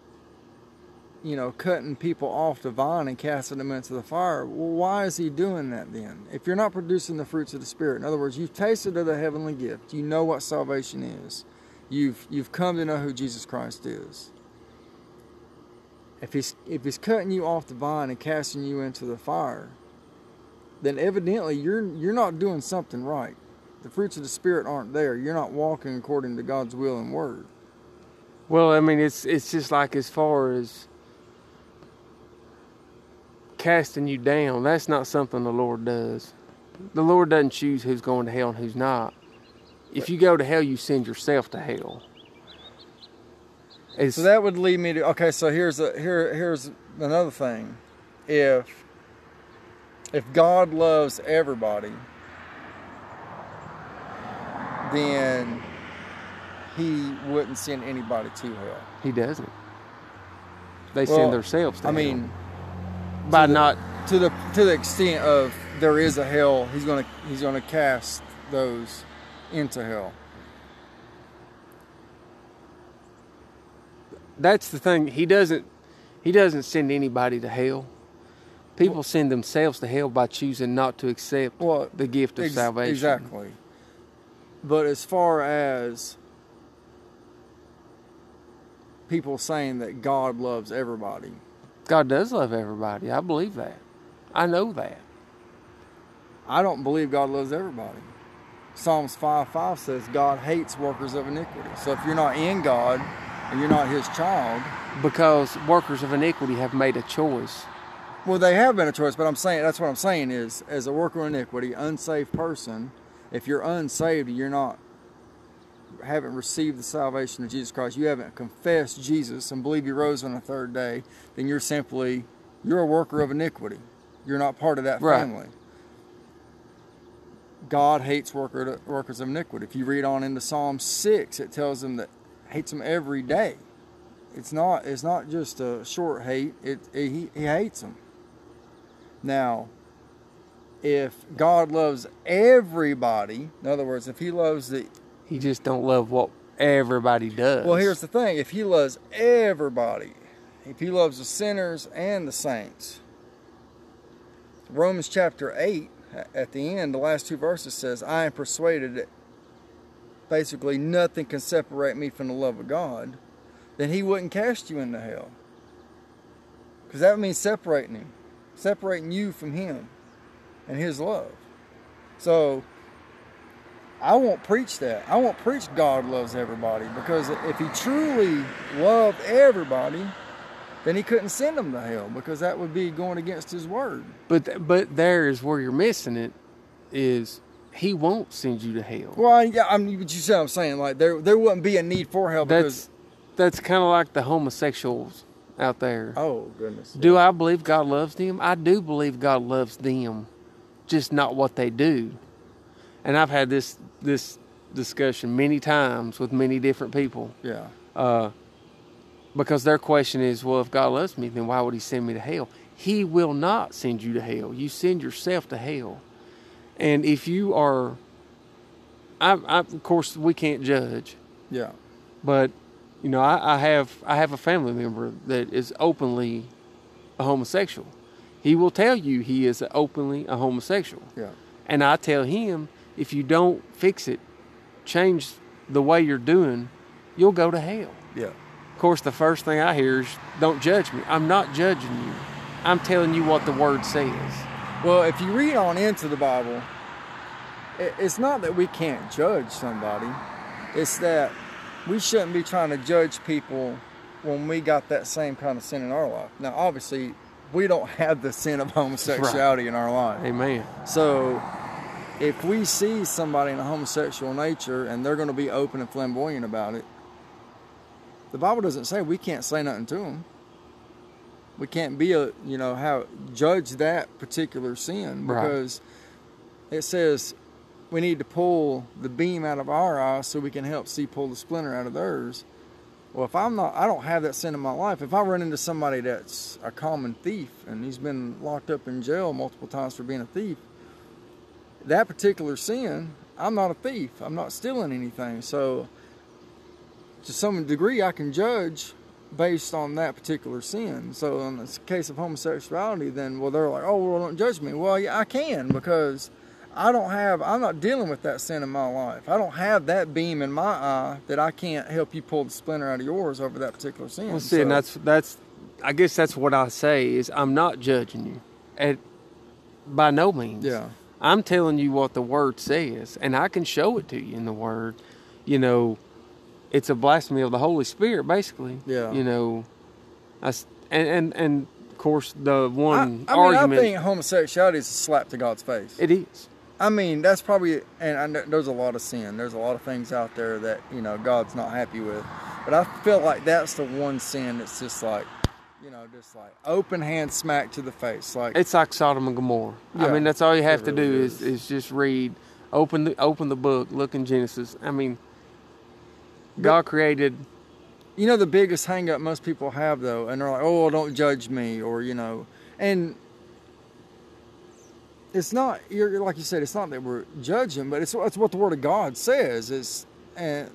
you know, cutting people off the vine and casting them into the fire, well, why is he doing that then? If you're not producing the fruits of the spirit, in other words, you've tasted of the heavenly gift, you know what salvation is, you've you've come to know who Jesus Christ is. If he's if he's cutting you off the vine and casting you into the fire, then evidently you're you're not doing something right. The fruits of the spirit aren't there. You're not walking according to God's will and word. Well, I mean, it's it's just like as far as casting you down. That's not something the Lord does. The Lord doesn't choose who's going to hell and who's not. If you go to hell, you send yourself to hell. It's, So that would lead me to okay. So here's a here here's another thing. If if God loves everybody, then He wouldn't send anybody to hell. he doesn't. they Well, send themselves to I hell mean, by the- not to the to the extent of there is a hell, he's gonna he's gonna cast those into hell. that's the thing he doesn't he doesn't send anybody to hell people send themselves to hell by choosing not to accept Well, the gift of Ex- salvation Exactly. But as far as people saying that God loves everybody, god does love everybody i believe that i know that I don't believe God loves everybody. Psalms 5 5 says God hates workers of iniquity. So if you're not in God and you're not his child, because workers of iniquity have made a choice well, they have been a choice, but I'm saying that's what I'm saying is as a worker of iniquity, unsaved person, if you're unsaved, you're not haven't received the salvation of Jesus Christ, you haven't confessed Jesus and believe he rose on the third day, then you're simply you're a worker of iniquity. You're not part of that Right. family. God hates worker, workers of iniquity. If you read on into Psalm six, it tells them that hates them every day. It's not it's not just a short hate. It, it he, he hates them. Now, if God loves everybody, in other words, if He loves the he just don't love what everybody does. Well, here's the thing: if He loves everybody, if He loves the sinners and the saints, Romans chapter eight at the end, the last two verses says, "I am persuaded that basically nothing can separate me from the love of God." Then He wouldn't cast you into hell, because that means separating Him, separating you from Him and His love. So I won't preach that. I won't preach God loves everybody because if He truly loved everybody, then He couldn't send them to hell because that would be going against His word. but but there is where you're missing it is he won't send you to hell Well, I- yeah, I mean, but you see what I'm saying? Like there, there wouldn't be a need for hell because. that's that's kind of like the homosexuals out there Oh goodness. Do I believe God loves them? I do believe God loves them, just not what they do. And I've had this this discussion many times with many different people Yeah. uh, because their question is, well, if God loves me, then why would He send me to hell? He will not send you to hell. You send yourself to hell. And if you are, I, I, of course, we can't judge, Yeah. but you know, I, I have I have a family member that is openly a homosexual. He will tell you he is openly a homosexual, Yeah. and I tell him if you don't fix it, change the way you're doing, you'll go to hell. Yeah. Of course, the first thing I hear is, "Don't judge me." I'm not judging you. I'm telling you what the word says. Well, if you read on into the Bible, it's not that we can't judge somebody. It's that we shouldn't be trying to judge people when we got that same kind of sin in our life. Now, obviously, we don't have the sin of homosexuality in our life. Amen. So, if we see somebody in a homosexual nature and they're going to be open and flamboyant about it, the Bible doesn't say we can't say nothing to them. We can't be a you know how judge that particular sin Right. because it says we need to pull the beam out of our eye so we can help see pull the splinter out of theirs. Well, if I'm not, I don't have that sin in my life. If I run into somebody that's a common thief and he's been locked up in jail multiple times for being a thief, that particular sin, I'm not a thief. I'm not stealing anything. So, to some degree, I can judge based on that particular sin. So, in the case of homosexuality, then, well, they're like, oh, well, don't judge me. Well, yeah, I can because I don't have, I'm not dealing with that sin in my life. I don't have that beam in my eye that I can't help you pull the splinter out of yours over that particular sin. Well, see, and that's that's. I guess that's what I say is I'm not judging you, at by no means. Yeah. I'm telling you what the word says, and I can show it to you in the word. You know, it's a blasphemy of the Holy Spirit, basically. Yeah. You know, I and and and of course the I, one I mean, argument I think homosexuality is a slap to God's face. it is. I mean, that's probably, and I know there's a lot of sin. There's a lot of things out there that you know God's not happy with. But I feel like that's the one sin that's just like, you know, just like open hand smack to the face. Like, It's like Sodom and Gomorrah. I mean, that's all you have it to do really is, is just read, open the open the book, look in Genesis. I mean, God created you know the biggest hang up most people have though, and they're like, oh, don't judge me, or you know, and it's not you're like you said, it's not that we're judging, but it's it's what the Word of God says. It's and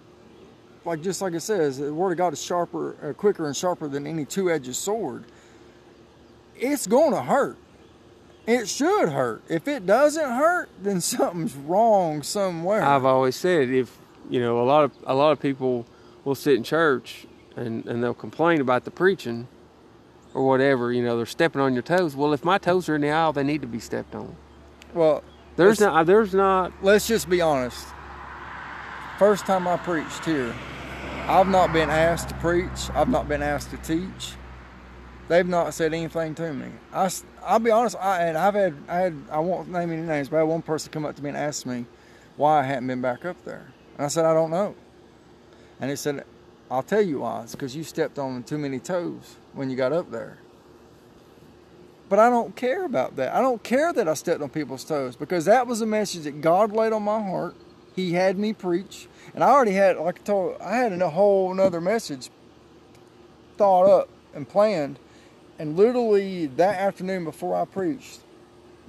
like just like it says, the Word of God is sharper, uh, quicker, and sharper than any two-edged sword. It's going to hurt. It should hurt. If it doesn't hurt, then something's wrong somewhere. I've always said if you know a lot of a lot of people will sit in church and and they'll complain about the preaching or whatever. You know they're stepping on your toes. Well, if my toes are in the aisle, they need to be stepped on. Well, There's not. There's not. let's just be honest. First time I preached here, I've not been asked to preach. I've not been asked to teach. They've not said anything to me. I, will be honest. I, and I've had, I had, I won't name any names, but I had one person come up to me and ask me why I hadn't been back up there. And I said, I don't know. And he said, I'll tell you why. It's because you stepped on too many toes when you got up there. But I don't care about that. I don't care that I stepped on people's toes because that was a message that God laid on my heart. He had me preach, and I already had, like I told, I had a whole another message thought up and planned. And literally that afternoon before I preached,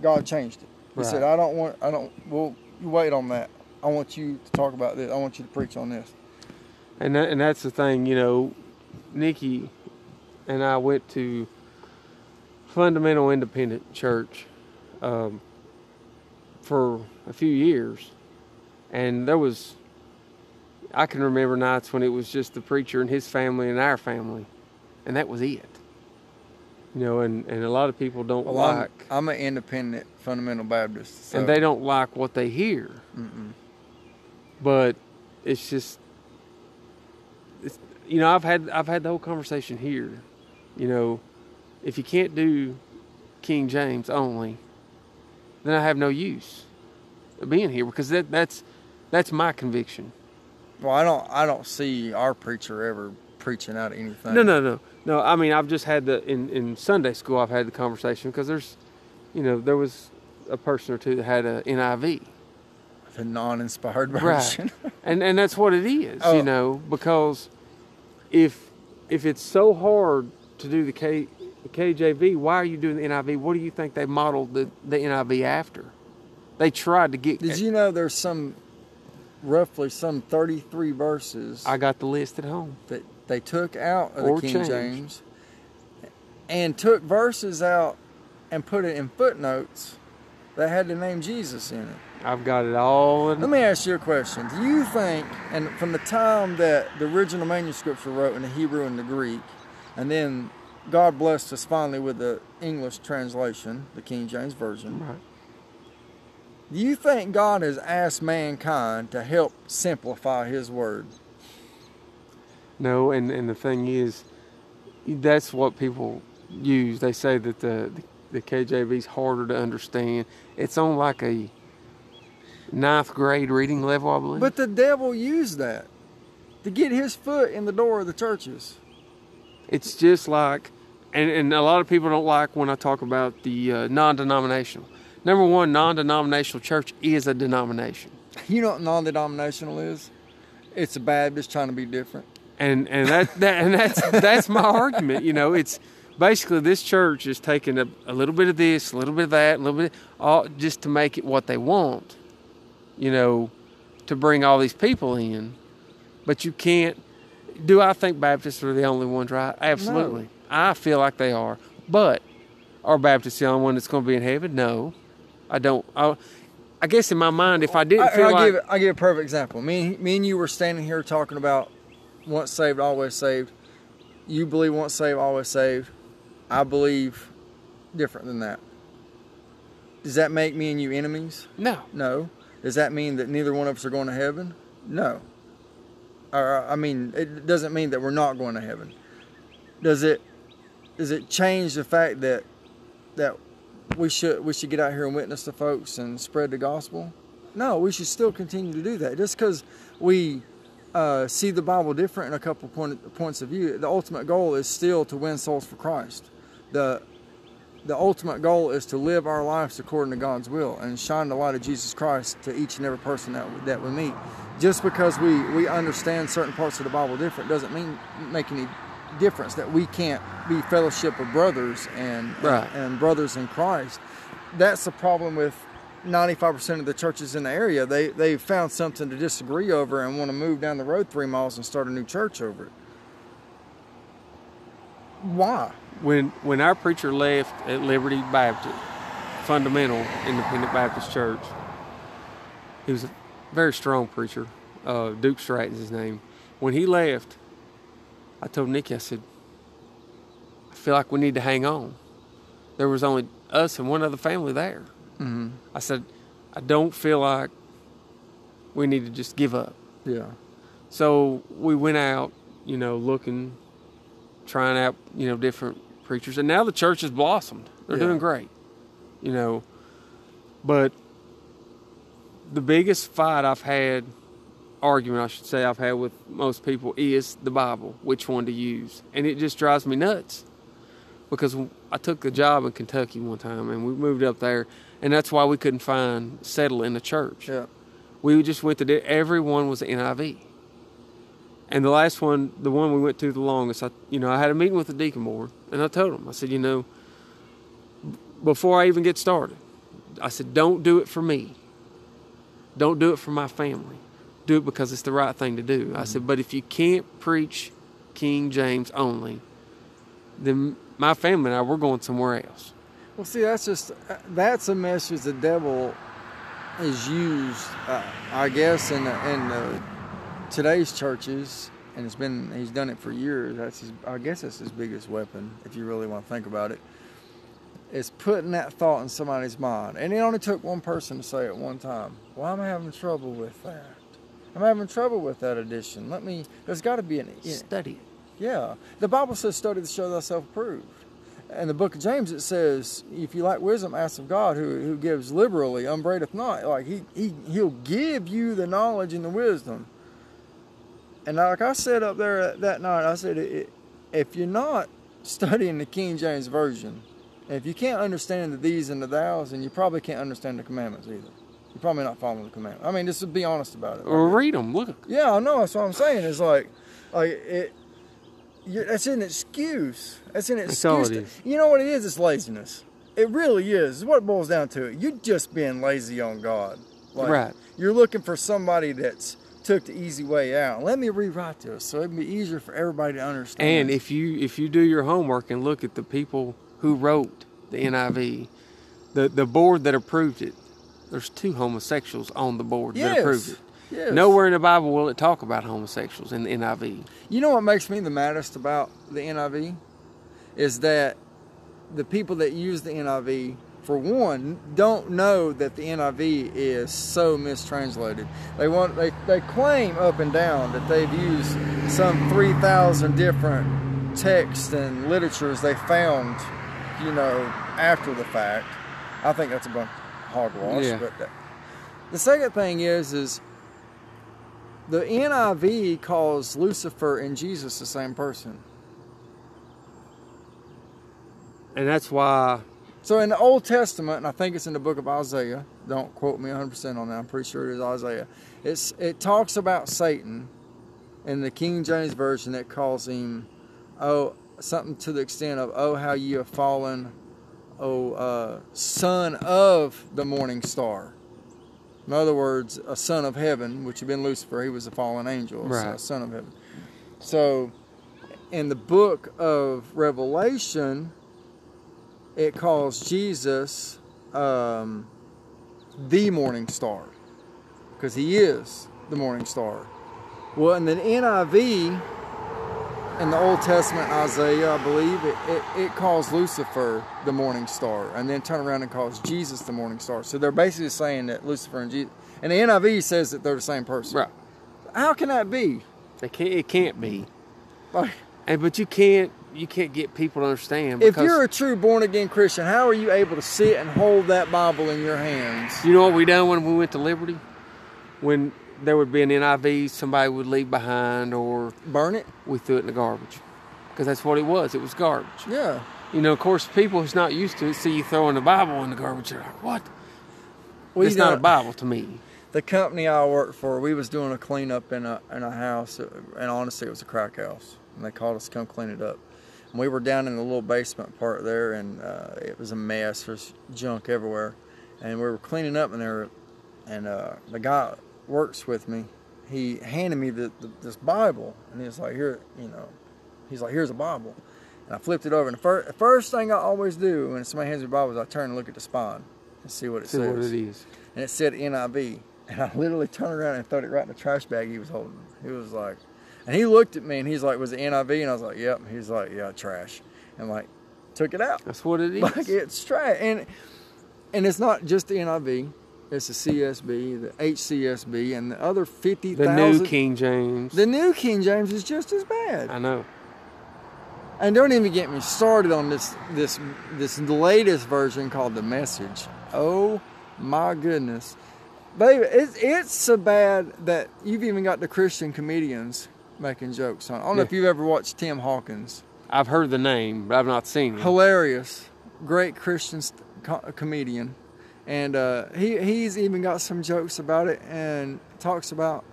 God changed it. He said, "I don't want, I don't. Well, you wait on that. I want you to talk about this. I want you to preach on this." And that, and that's the thing, you know, Nikki and I went to fundamental independent church um, for a few years, and there was I can remember nights when it was just the preacher and his family and our family, and that was it. You know, and, and a lot of people don't Well, like, I'm, I'm an independent fundamental Baptist, so. and they don't like what they hear. Mm-mm. but it's just it's, you know I've had I've had the whole conversation here you know if you can't do King James only then I have no use of being here because that that's that's my conviction Well, I don't. I don't see our preacher ever preaching out anything. no no no no I mean I've just had the in in Sunday school I've had the conversation because there's you know there was a person or two that had a NIV The non-inspired Right. version. and and that's what it is, Oh. you know, because if if it's so hard to do the K the KJV, why are you doing the NIV? What do you think they modeled the, the NIV after? They tried to get. Did you know there's some, roughly some 33 verses I got the list at home. that they took out of Or the King changed. James, and took verses out and put it in footnotes that had the name Jesus in it. I've got it all. In, Let me ask you a question. Do you think, and from the time that the original manuscripts were wrote in the Hebrew and the Greek, and then God blessed us finally with the English translation, the King James Version, right. do you think God has asked mankind to help simplify His Word? No, and and the thing is, that's what people use. They say that the the KJV is harder to understand. It's on like a ninth grade reading level, I believe. But the devil used that to get his foot in the door of the churches. It's just like, and, and a lot of people don't like when I talk about the uh, non denominational. Number one, non denominational church is a denomination. You know what non-denominational is? It's a Baptist trying to be different. And, and, that, that, and that's, that's my argument. You know, it's basically this church is taking a, a little bit of this, a little bit of that, a little bit, all just to make it what they want, you know, to bring all these people in. But you can't. Do I think Baptists are the only ones right? Absolutely. I feel like they are. But are Baptists the only one that's going to be in heaven? No. I don't. I, I guess in my mind, if I didn't I, feel I'll like. give I'll give a perfect example. Me, me and you were standing here talking about once saved, always saved. You believe once saved, always saved. I believe different than that. Does that make me and you enemies? no. No. Does that mean that neither one of us are going to heaven? No. Or I mean, it doesn't mean that we're not going to heaven. Does it? Does it change the fact that that we should we should get out here and witness to folks and spread the gospel? No, we should still continue to do that. Just because we uh, see the Bible different in a couple point, points of view, the ultimate goal is still to win souls for Christ. The the ultimate goal is to live our lives according to God's will and shine the light of Jesus Christ to each and every person that, that we meet. just because we we understand certain parts of the Bible different doesn't mean make any difference that we can't be fellowship of brothers and Right. and brothers in Christ. That's the problem with 95% of the churches in the area. They they found something to disagree over and want to move down the road 3 miles and start a new church over it. Why? when when our preacher left at Liberty Baptist Fundamental Independent Baptist Church, he was a very strong preacher. Uh, Duke Stratton's his name. When he left, I told Nikki, I said, I feel like we need to hang on. There was only us and one other family there. Mhm. I said, I don't feel like we need to just give up. Yeah. So we went out, you know, looking, trying out, you know, different preachers, and now the church has blossomed. They're Yeah. doing great, you know. But the biggest fight I've had, argument I should say, I've had with most people is the Bible, which one to use, and it just drives me nuts because I took a job in Kentucky one time, and we moved up there, and that's why we couldn't find settle in the church Yeah. we just went to everyone was NIV. And the last one, the one we went to the longest, I, you know, I had a meeting with the deacon board, and I told him, I said, you know, before I even get started, I said, don't do it for me. Don't do it for my family. Do it because it's the right thing to do. I said, but if you can't preach King James only, then my family and I, we're going somewhere else. Well, see, that's just that's a message the devil is used, uh, I guess, in the, in the, today's churches, and it's been he's done it for years. That's his, I guess that's his biggest weapon, if you really want to think about it. Is putting that thought in somebody's mind, and it only took one person to say it one time. Well, I'm having trouble with that. I'm having trouble with that addition. Let me. There's got to be an. Study it. Yeah. The Bible says, study to show thyself approved. In the book of James, it says, if you lack wisdom, ask of God, who, who gives liberally, upbraideth not. Like, he, he, he'll give you the knowledge and the wisdom. And like I said up there that night, I said, "I- if you're not studying the King James Version, if you can't understand the these and the thous, and you probably can't understand the commandments either. You're probably not following the commandments. I mean, just to be honest about it. Or read them. Look. Yeah, I know. That's what I'm saying. It's like, like it. you that's an excuse. That's an excuse. That's all it to- is. You know what it is? It's laziness. It really is. It's what it boils down to. It. You're just being lazy on God. Like, Right. You're looking for somebody that's took the easy way out. Let me rewrite this so it'd be easier for everybody to understand. And if you if you do your homework and look at the people who wrote the NIV, the the board that approved it, there's two homosexuals on the board that Yes. approved it. Yes. Nowhere in the Bible will it talk about homosexuals in the NIV. You know what makes me the maddest about the NIV is that the people that use the NIV, for one, don't know that the NIV is so mistranslated. They want they, they claim up and down that they've used some three thousand different texts and literatures they found, you know, after the fact. I think that's a bunch Yeah. But that, the second thing is is the NIV calls Lucifer and Jesus the same person. And that's why So in the Old Testament, and I think it's in the book of Isaiah. Don't quote me 100% on that. I'm pretty sure it is Isaiah. It's it talks about Satan in the King James version that calls him oh something to the extent of oh how you have fallen oh uh, son of the morning star. In other words, a son of heaven, which had been Lucifer. He was a fallen angel, so Right. a son of heaven. So in the book of Revelation, it calls Jesus um, the morning star because he is the morning star. Well, in the NIV, in the Old Testament, Isaiah, I believe, it, it, it calls Lucifer the morning star and then turn around and calls Jesus the morning star. So they're basically saying that Lucifer and Jesus, and the NIV says that they're the same person. right, How can that be? it can't, it can't be. Like, And but you can't you can't get people to understand if you're a true born again Christian, how are you able to sit and hold that Bible in your hands? you know what we done when we went to Liberty? When there would be an NIV somebody would leave behind or Burn it? we threw it in the garbage. Because that's what it was. It was garbage. Yeah. You know, of course, people who's not used to it see you throwing the Bible in the garbage. They're like, "What? Well, it's not a Bible to me." the company I worked for, we was doing a cleanup in a in a house, and honestly, it was a crack house, and they called us to come clean it up. And we were down in the little basement part there, and uh, it was a mess. There's junk everywhere, and we were cleaning up in there, and uh, the guy works with me. He handed me the, the, this Bible, and he's like, "Here, you know," he's like, "Here's a Bible," and I flipped it over. And the first, the first thing I always do when somebody hands me a Bible is I turn and look at the spine and see what it See says what it is. and it said NIV. And I literally turned around and threw it right in the trash bag he was holding. He was like, and he looked at me and he's like, was it NIV? And I was like, yep. He's like, yeah, trash. And like, took it out. That's what it is. Like it's trash. And and it's not just the NIV. It's the CSB, the HCSB, and the other fifty the thousand. new King James. The new King James is just as bad. I know. And don't even get me started on this this this latest version called the Message. Oh my goodness, baby, it's it's so bad that you've even got the Christian comedians making jokes on. I don't know if you've ever watched Tim Hawkins. I've heard the name, but I've not seen him. Hilarious, great Christian st- co- comedian, and uh, he he's even got some jokes about it and talks about.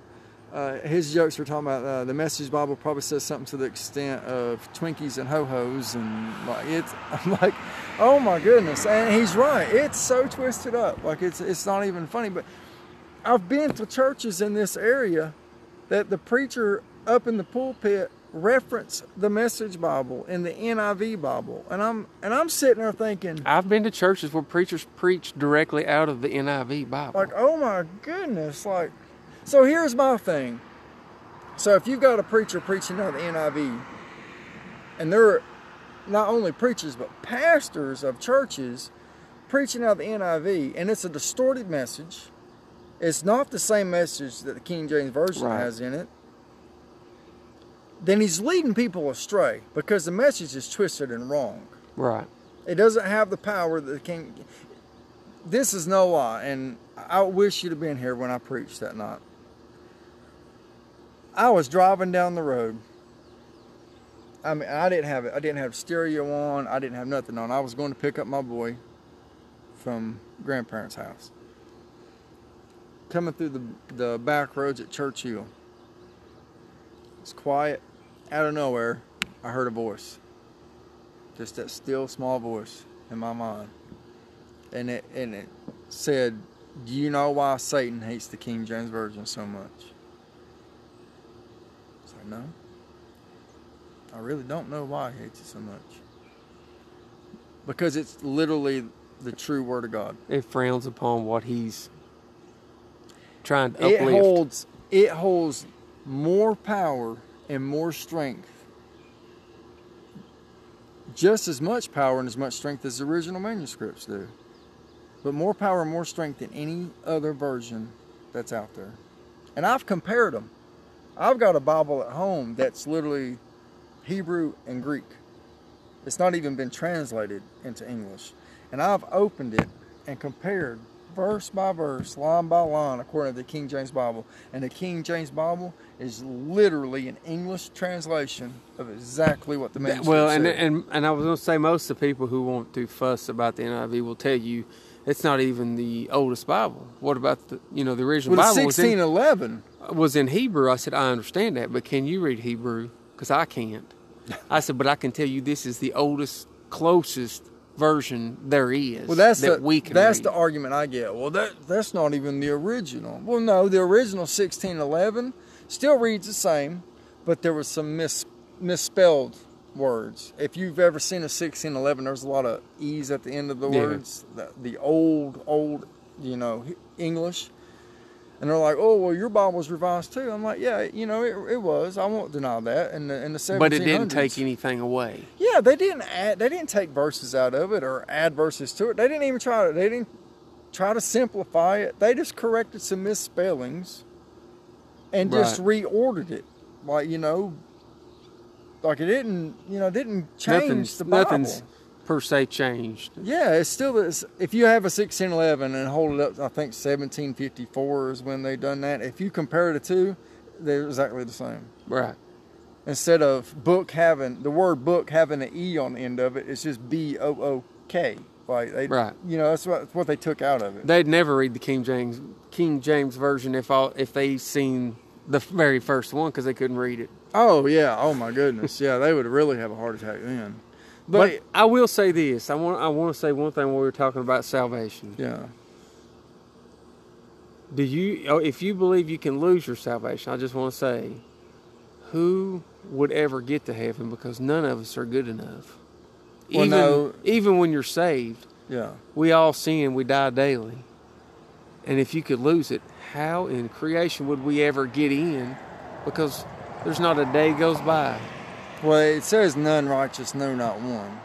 Uh, his jokes were talking about uh, the Message Bible probably says something to the extent of Twinkies and ho hos and like it's. I'm like, oh my goodness, and he's right. It's so twisted up, like it's it's not even funny. But I've been to churches in this area that the preacher up in the pulpit reference the Message Bible and the NIV Bible, and I'm and I'm sitting there thinking, I've been to churches where preachers preach directly out of the NIV Bible. like, oh my goodness, like. So here's my thing. So if you've got a preacher preaching out of the NIV, and they're not only preachers but pastors of churches preaching out of the NIV, and it's a distorted message. It's not the same message that the King James Version Right. has in it. Then he's leading people astray because the message is twisted and wrong. right. It doesn't have the power that the king. This is no lie, and I wish you'd have been here when I preached that night. I was driving down the road. I mean, I didn't have it. I didn't have stereo on. I didn't have nothing on. I was going to pick up my boy from grandparents' house. Coming through the the back roads at Church Hill. It's quiet. Out of nowhere, I heard a voice. Just that still small voice in my mind. And it and it said do you know why satan hates the king james version so much? I said, no. I really don't know why he hates it so much. Because it's literally the true word of god. It frowns upon what he's trying to uplift. it holds it holds more power and more strength. Just as much power and as much strength as the original manuscripts do. But more power and more strength than any other version that's out there. And i've compared them i've got a bible at home that's literally hebrew and greek. It's not even been translated into english. And i've opened it and compared verse by verse, line by line, according to the King James Bible. And the King James Bible is literally an English translation of exactly what the manuscript well, and, said. and and I was going to say most of the people who want to fuss about the NIV will tell you it's not even the oldest Bible. What about the you know the original well, Bible was 1611. was in Hebrew? I said I understand that, but can you read Hebrew? Because I can't. I said, but I can tell you this is the oldest, closest version there is. Well, that's that the we can. that's read. the argument I get. Well, that that's not even the original. Well, no, the original 1611 still reads the same, but there was some mis, misspelled words. If you've ever seen a 1611, there's a lot of e's at the end of the Yeah. words. The, the old old, you know, English. And they're like, "Oh, well, your Bible's revised too." I'm like, "Yeah, you know, it, it was. I won't deny that." In the in the 1700s, but it didn't take anything away. yeah, they didn't add. They didn't take verses out of it or add verses to it. They didn't even try to. They didn't try to simplify it. They just corrected some misspellings, and just reordered it. Like you know, like it didn't. You know, didn't change nothing's, the Bible. nothing's per se changed. Yeah, it's still this. If you have a 1611 and hold it up, I think 1754 is when they done that. If you compare the two, they're exactly the same. Right. Instead of book having the word book having an e on the end of it, it's just B O O K. Like they, Right. You know, that's what that's what they took out of it. They'd never read the King James King James version if all if they seen the very first one because they couldn't read it. Oh yeah. Oh my goodness. yeah, they would really have a heart attack then. But But I will say this: I want I want to say one thing when we were talking about salvation. yeah. Do you, oh, if you believe you can lose your salvation, I just want to say, who would ever get to heaven? Because none of us are good enough. Well, even, no. even when you're saved, Yeah. we all sin, we die daily. And if you could lose it, how in creation would we ever get in? Because there's not a day goes by. Well, it says none righteous, no, not one.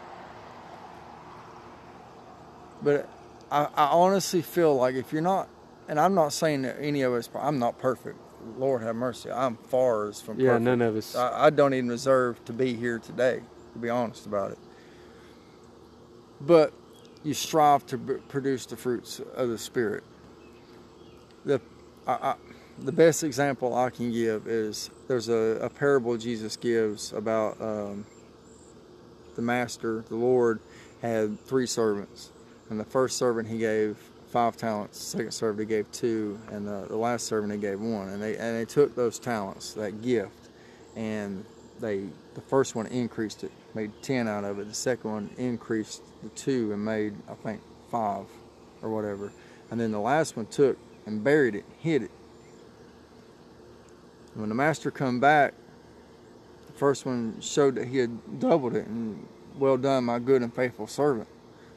But I, I honestly feel like if you're not, and I'm not saying that any of us, I'm not perfect. Lord have mercy. I'm far as from Yeah, perfect. none of us. I, I don't even deserve to be here today, to be honest about it. But you strive to produce the fruits of the Spirit. The, I, I, the best example I can give is there's a, a parable Jesus gives about um, the master, the Lord, had three servants. And the first servant he gave five talents, the second servant he gave two, and the, the last servant he gave one. And they and they took those talents, that gift, and they the first one increased it, made ten out of it. The second one increased the two and made I think five or whatever. And then the last one took and buried it, hid it. When the master come back, the first one showed that he had doubled it and well done, my good and faithful servant.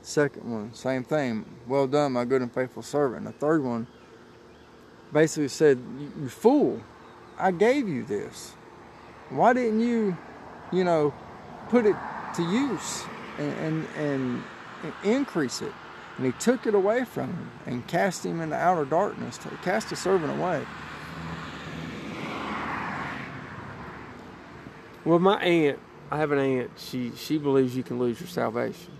Second one, same thing. Well done, my good and faithful servant. And the third one basically said, "You fool! I gave you this. Why didn't you, you know, put it to use and and, and increase it?" And he took it away from him and cast him into outer darkness. Cast the servant away. Well, my aunt, I have an aunt. She she believes you can lose your salvation,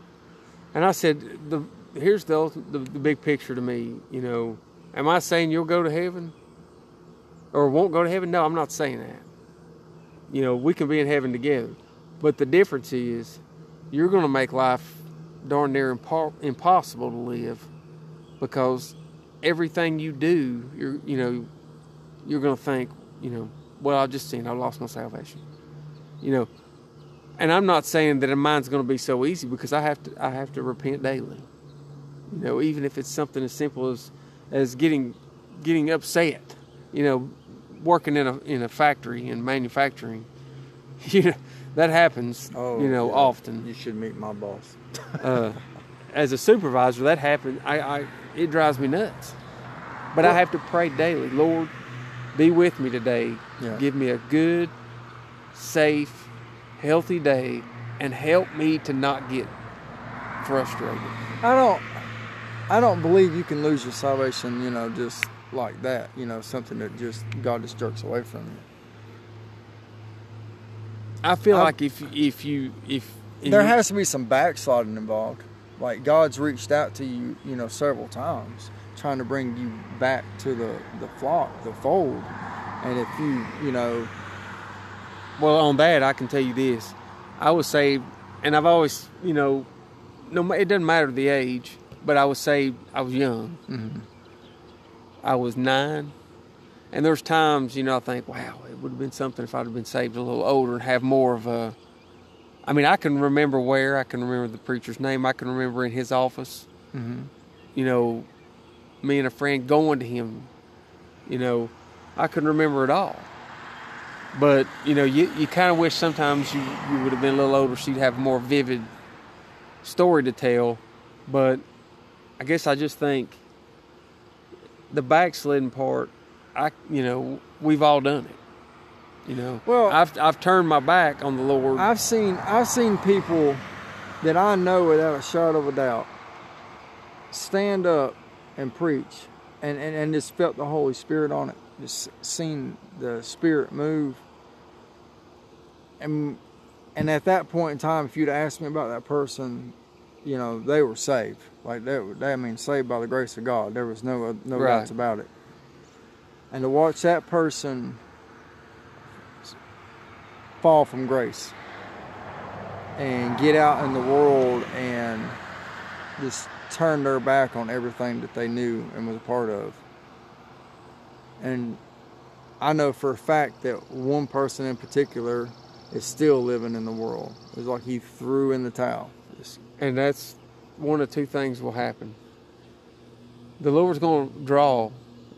and I said, the here's the the, the big picture to me. You know, am I saying you'll go to heaven, or won't go to heaven? No, I'm not saying that. You know, we can be in heaven together, but the difference is, you're going to make life darn near impo- impossible to live, because everything you do, you're you know, you're going to think, you know, well, I've just seen I lost my salvation you know and i'm not saying that mine's going to be so easy because i have to i have to repent daily you know even if it's something as simple as as getting getting upset you know working in a in a factory and manufacturing you know that happens oh, you know yeah. often You should meet my boss. uh, as a supervisor, that happens. I, I it drives me nuts. But I have to pray daily. Lord, be with me today. Yeah. Give me a good, safe, healthy day, and help me to not get frustrated. I don't I don't believe you can lose your salvation, you know, just like that. You know, something that just God just jerks away from you. I feel I- like if if you if There you- has to be some backsliding involved. Like God's reached out to you, you know, several times, trying to bring you back to the the flock, the fold. And if you, you know, Well, on that, I can tell you this: I was saved, and I've always, you know, no, it doesn't matter the age, but I was saved. I was young. Mm-hmm. I was nine, and there's times, you know, I think, wow, it would have been something if I'd have been saved a little older and have more of a. I mean, I can remember where, I can remember the preacher's name, I can remember in his office. Mm-hmm. You know, me and a friend going to him. You know, I couldn't remember it all. But you know, you, you kind of wish sometimes you, you would have been a little older so you'd have a more vivid story to tell. But I guess I just think the backsliding part, I you know, we've all done it. You know, Well- I've I've turned my back on the Lord. I've seen I've seen people that I know without a shadow of a doubt stand up and preach and, and, and just felt the Holy Spirit on it. Just seen the Spirit move. And and at that point in time, if you'd asked me about that person, you know, they were saved. Like they, they I mean, saved by the grace of God. There was no no Right. doubts about it. And to watch that person fall from grace and get out in the world and just turn their back on everything that they knew and was a part of. And I know for a fact that one person in particular is still living in the world. It's like he threw in the towel. And that's one of two things will happen. The Lord's going to draw,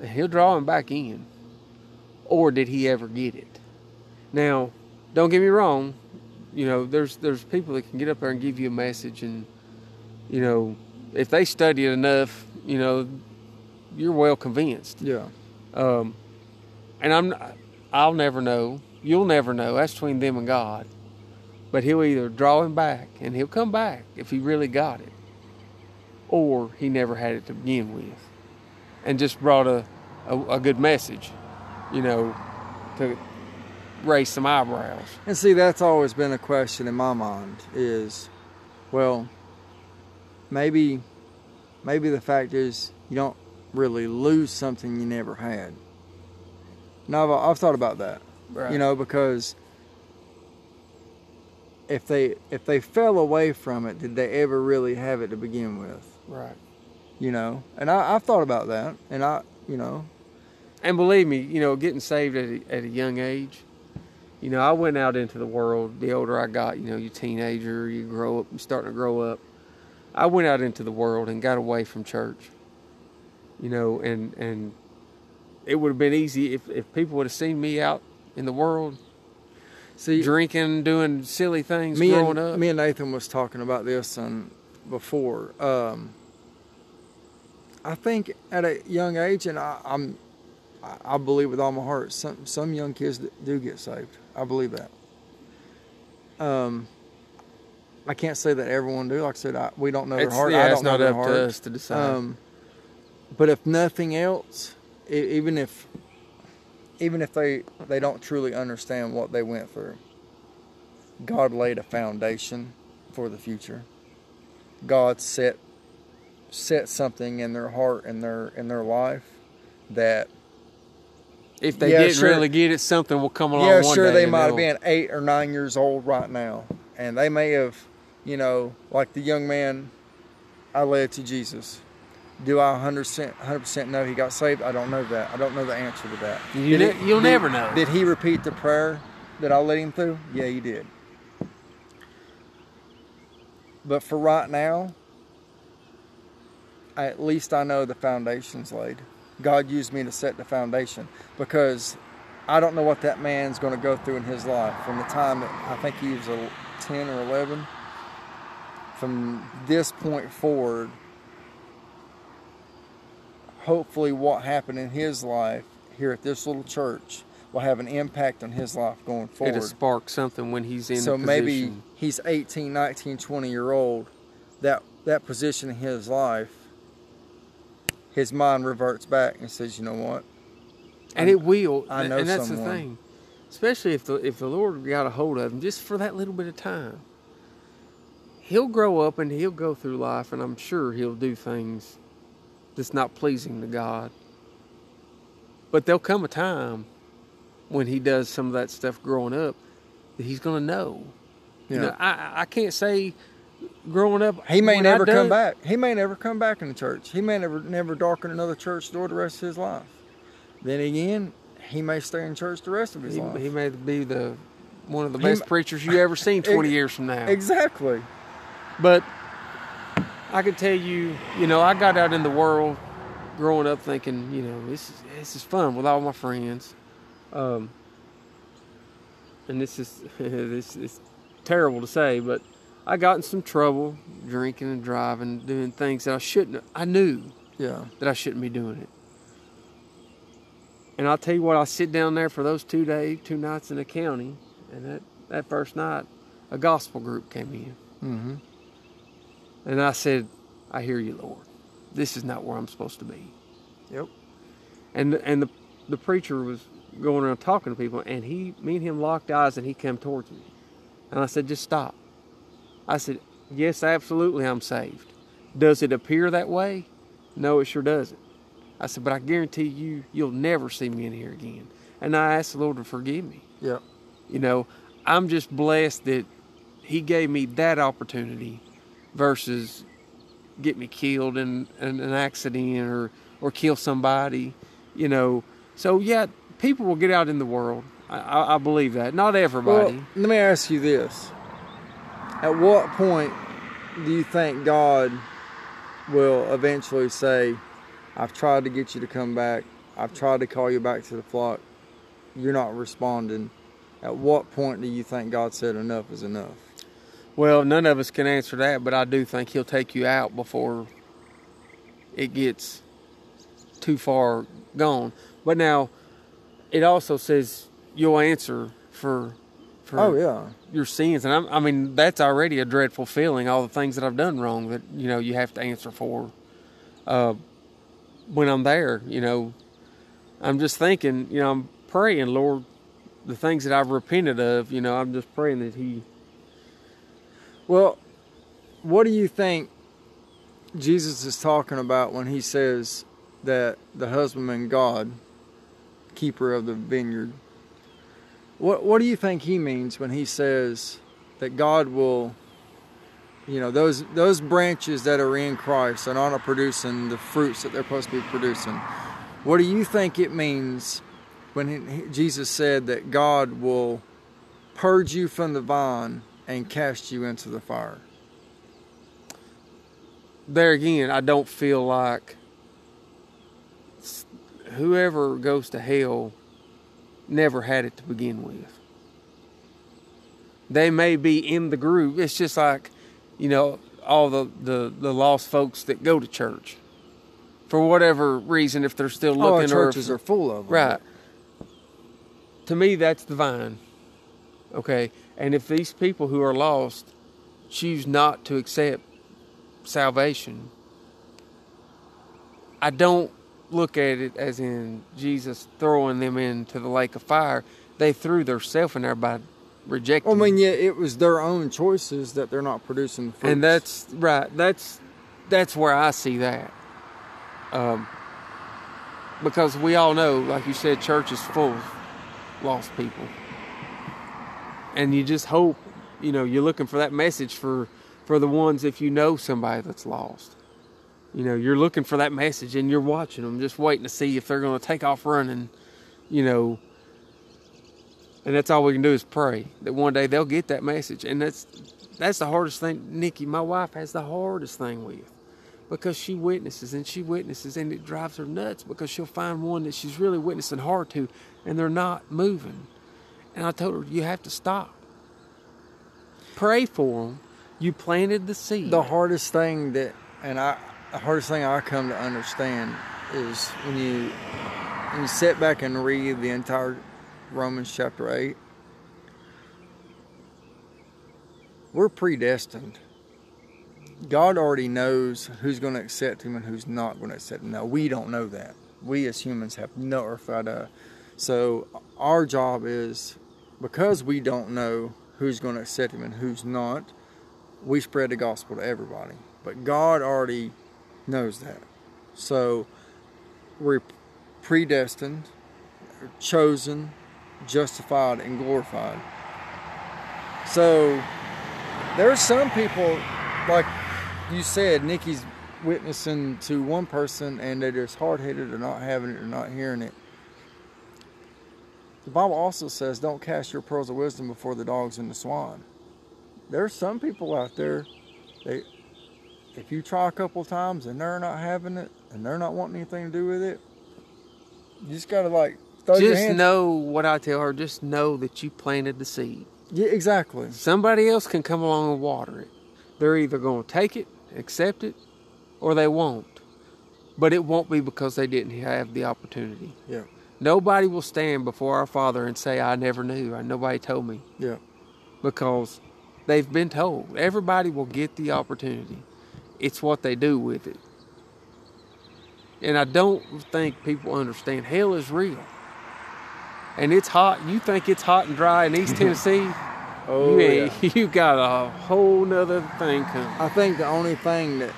He'll draw him back in. Or did he ever get it? Now, don't get me wrong. You know, there's there's people that can get up there and give you a message, and you know, if they study it enough, you know, you're well convinced. yeah. Um, and I'm, I'll never know. You'll never know. That's between them and God. But he'll either draw him back, and he'll come back if he really got it, or he never had it to begin with, and just brought a, a, a good message, you know, to raise some eyebrows. And see, that's always been a question in my mind is, well, maybe, maybe the fact is you don't really lose something you never had. Now, I've, I've thought about that, Right. you know, because if they if they fell away from it, did they ever really have it to begin with? right. You know, and I, I've thought about that, and I, you know, And believe me, you know, getting saved at a, at a young age, you know, I went out into the world. The older I got, you know, you teenager, you grow up, you starting to grow up. I went out into the world and got away from church. You know, and and it would have been easy if if people would have seen me out in the world see, drinking, doing silly things, me growing and up. me and Nathan was talking about this and before. Um, I think at a young age, and I, I'm, I- I believe with all my heart, some some young kids do get saved. I believe that. Um, I can't say that everyone do. Like I said, I, we don't know their it's, heart. yeah, I don't it's know not their up heart. to us to decide. Um, but if nothing else, e- even if even if they they don't truly understand what they went through, God laid a foundation for the future. God set set something in their heart and their in their life that if they yeah, didn't sure. really get it, something will come along. yeah sure they might have been eight or nine years old right now and they may have you know like the young man I led to Jesus. Do I 100% 100% know he got saved? I don't know that. I don't know the answer to that. You Did ne- he- you'll did- never know. Did he repeat the prayer that I led him through? Yeah, he did. But for right now, at least I know the foundation's laid. God used me to set the foundation because I don't know what that man's going to go through in his life from the time that I think he was a 10 or 11. From this point forward, hopefully, what happened in his life here at this little church will have an impact on his life going forward It'll spark something when he's in. so maybe he's 18 19 20 year old that that position in his life his mind reverts back and says you know what and it will. I know and that's someone. the thing, especially if the if the Lord got a hold of him just for that little bit of time. He'll grow up and he'll go through life, and I'm sure he'll do things that's not pleasing to God. But there'll come a time when he does some of that stuff growing up that he's going to know. you You know, I I can't say growing up he may never come back. He may never come back in the church. He may never never darken another church door the rest of his life. Then again he may stay in church the rest of his He, life. he may be the one of the best m- preachers you ever seen 20 Ex- years from now. exactly. But I can tell you, you know, I got out in the world growing up thinking, you know, this is this is fun with all my friends. Um, and this is this is terrible to say, but I got in some trouble drinking and driving, doing things that I shouldn't. I knew yeah that I shouldn't be doing it. And I'll tell you what, I sit down there for those two days, two nights in the county, and that, that first night, a gospel group came in. mm-hmm And I said, I hear you, Lord. This is not where I'm supposed to be. Yep. And and the the preacher was going around talking to people, and he, me and him locked eyes, and he came towards me, and I said, just stop. I said, yes, absolutely, I'm saved. Does it appear that way? No, it sure doesn't. I said, but I guarantee you, you'll never see me in here again. And I asked the Lord to forgive me. Yep. You know, I'm just blessed that He gave me that opportunity versus get me killed in, in an accident or or kill somebody, you know. So yeah, people will get out in the world. I, I, I believe that. Not everybody. Well, let me ask you this: At what point do you think God will eventually say, "I've tried to get you to come back. I've tried to call you back to the flock. You're not responding." At what point do you think God said enough is enough? Well, none of us can answer that, but I do think he'll take you out before it gets too far gone. But now, it also says you'll answer for for Oh yeah, your sins, and I'm, I mean that's already a dreadful feeling. All the things that I've done wrong that you know you have to answer for. Uh, when I'm there, you know, I'm just thinking, you know, I'm praying, Lord, the things that I've repented of, you know, I'm just praying that He Well, what do you think Jesus is talking about when he says that the husbandman God, keeper of the vineyard? What what do you think he means when he says that God will you know those those branches that are in Christ are not producing the fruits that they're supposed to be producing. What do you think it means when he, he- Jesus said that God will purge you from the vine and cast you into the fire? there again, I don't feel like whoever goes to hell never had it to begin with. They may be in the group. It's just like, you know, all the, the, the lost folks that go to church. For whatever reason, if they're still All our looking or if- churches are full of them. Right. To me, that's the vine. Okay. And if these people who are lost choose not to accept salvation, I don't look at it as in Jesus throwing them into the lake of fire. They threw themselves in there by rejecting. Well, I mean, yeah, it was their own choices that they're not producing the fruits. and that's right. That's that's where I see that. Um, because we all know, like you said, church is full of lost people, and you just hope, you know, you're looking for that message for for the ones if you know somebody that's lost. You know, you're looking for that message, and you're watching them, just waiting to see if they're going to take off running. You know, and that's all we can do is pray that one day they'll get that message, and that's that's the hardest thing, Nikki. My wife has the hardest thing with because she witnesses and she witnesses, and it drives her nuts because she'll find one that she's really witnessing hard to, and they're not moving. And I told her, you have to stop. Pray for them. You planted the seed. the hardest thing that, and I, the hardest thing I come to understand is when you when you sit back and read the entire Romans chapter eight. We're predestined. God already knows who's going to accept Him and who's not going to accept Him. Now we don't know that. We as humans have no idea. Uh, so our job is because we don't know who's going to accept Him and who's not we spread the gospel to everybody. But God already knows that. So we're predestined, chosen, justified, and glorified. So there's some people, like you said, Nikki's witnessing to one person and they're just hard headed or not having it or not hearing it. The Bible also says, don't cast your pearls of wisdom before the dogs and the swine there's some people out there they if you try a couple times and they're not having it and they're not wanting anything to do with it you just gotta like throw your just know what I tell her. Just know that you planted the seed. yeah exactly Somebody else can come along and water it. They're either going to take it, accept it, or they won't. But it won't be because they didn't have the opportunity. Yeah. Nobody will stand before our Father and say, I never knew. or Nobody told me. Yeah. Because they've been told. Everybody will get the opportunity. It's what they do with it. And I don't think people understand hell is real. And it's hot. You think it's hot and dry in East Tennessee? oh you, yeah. you got a whole nother thing coming. i think the only thing that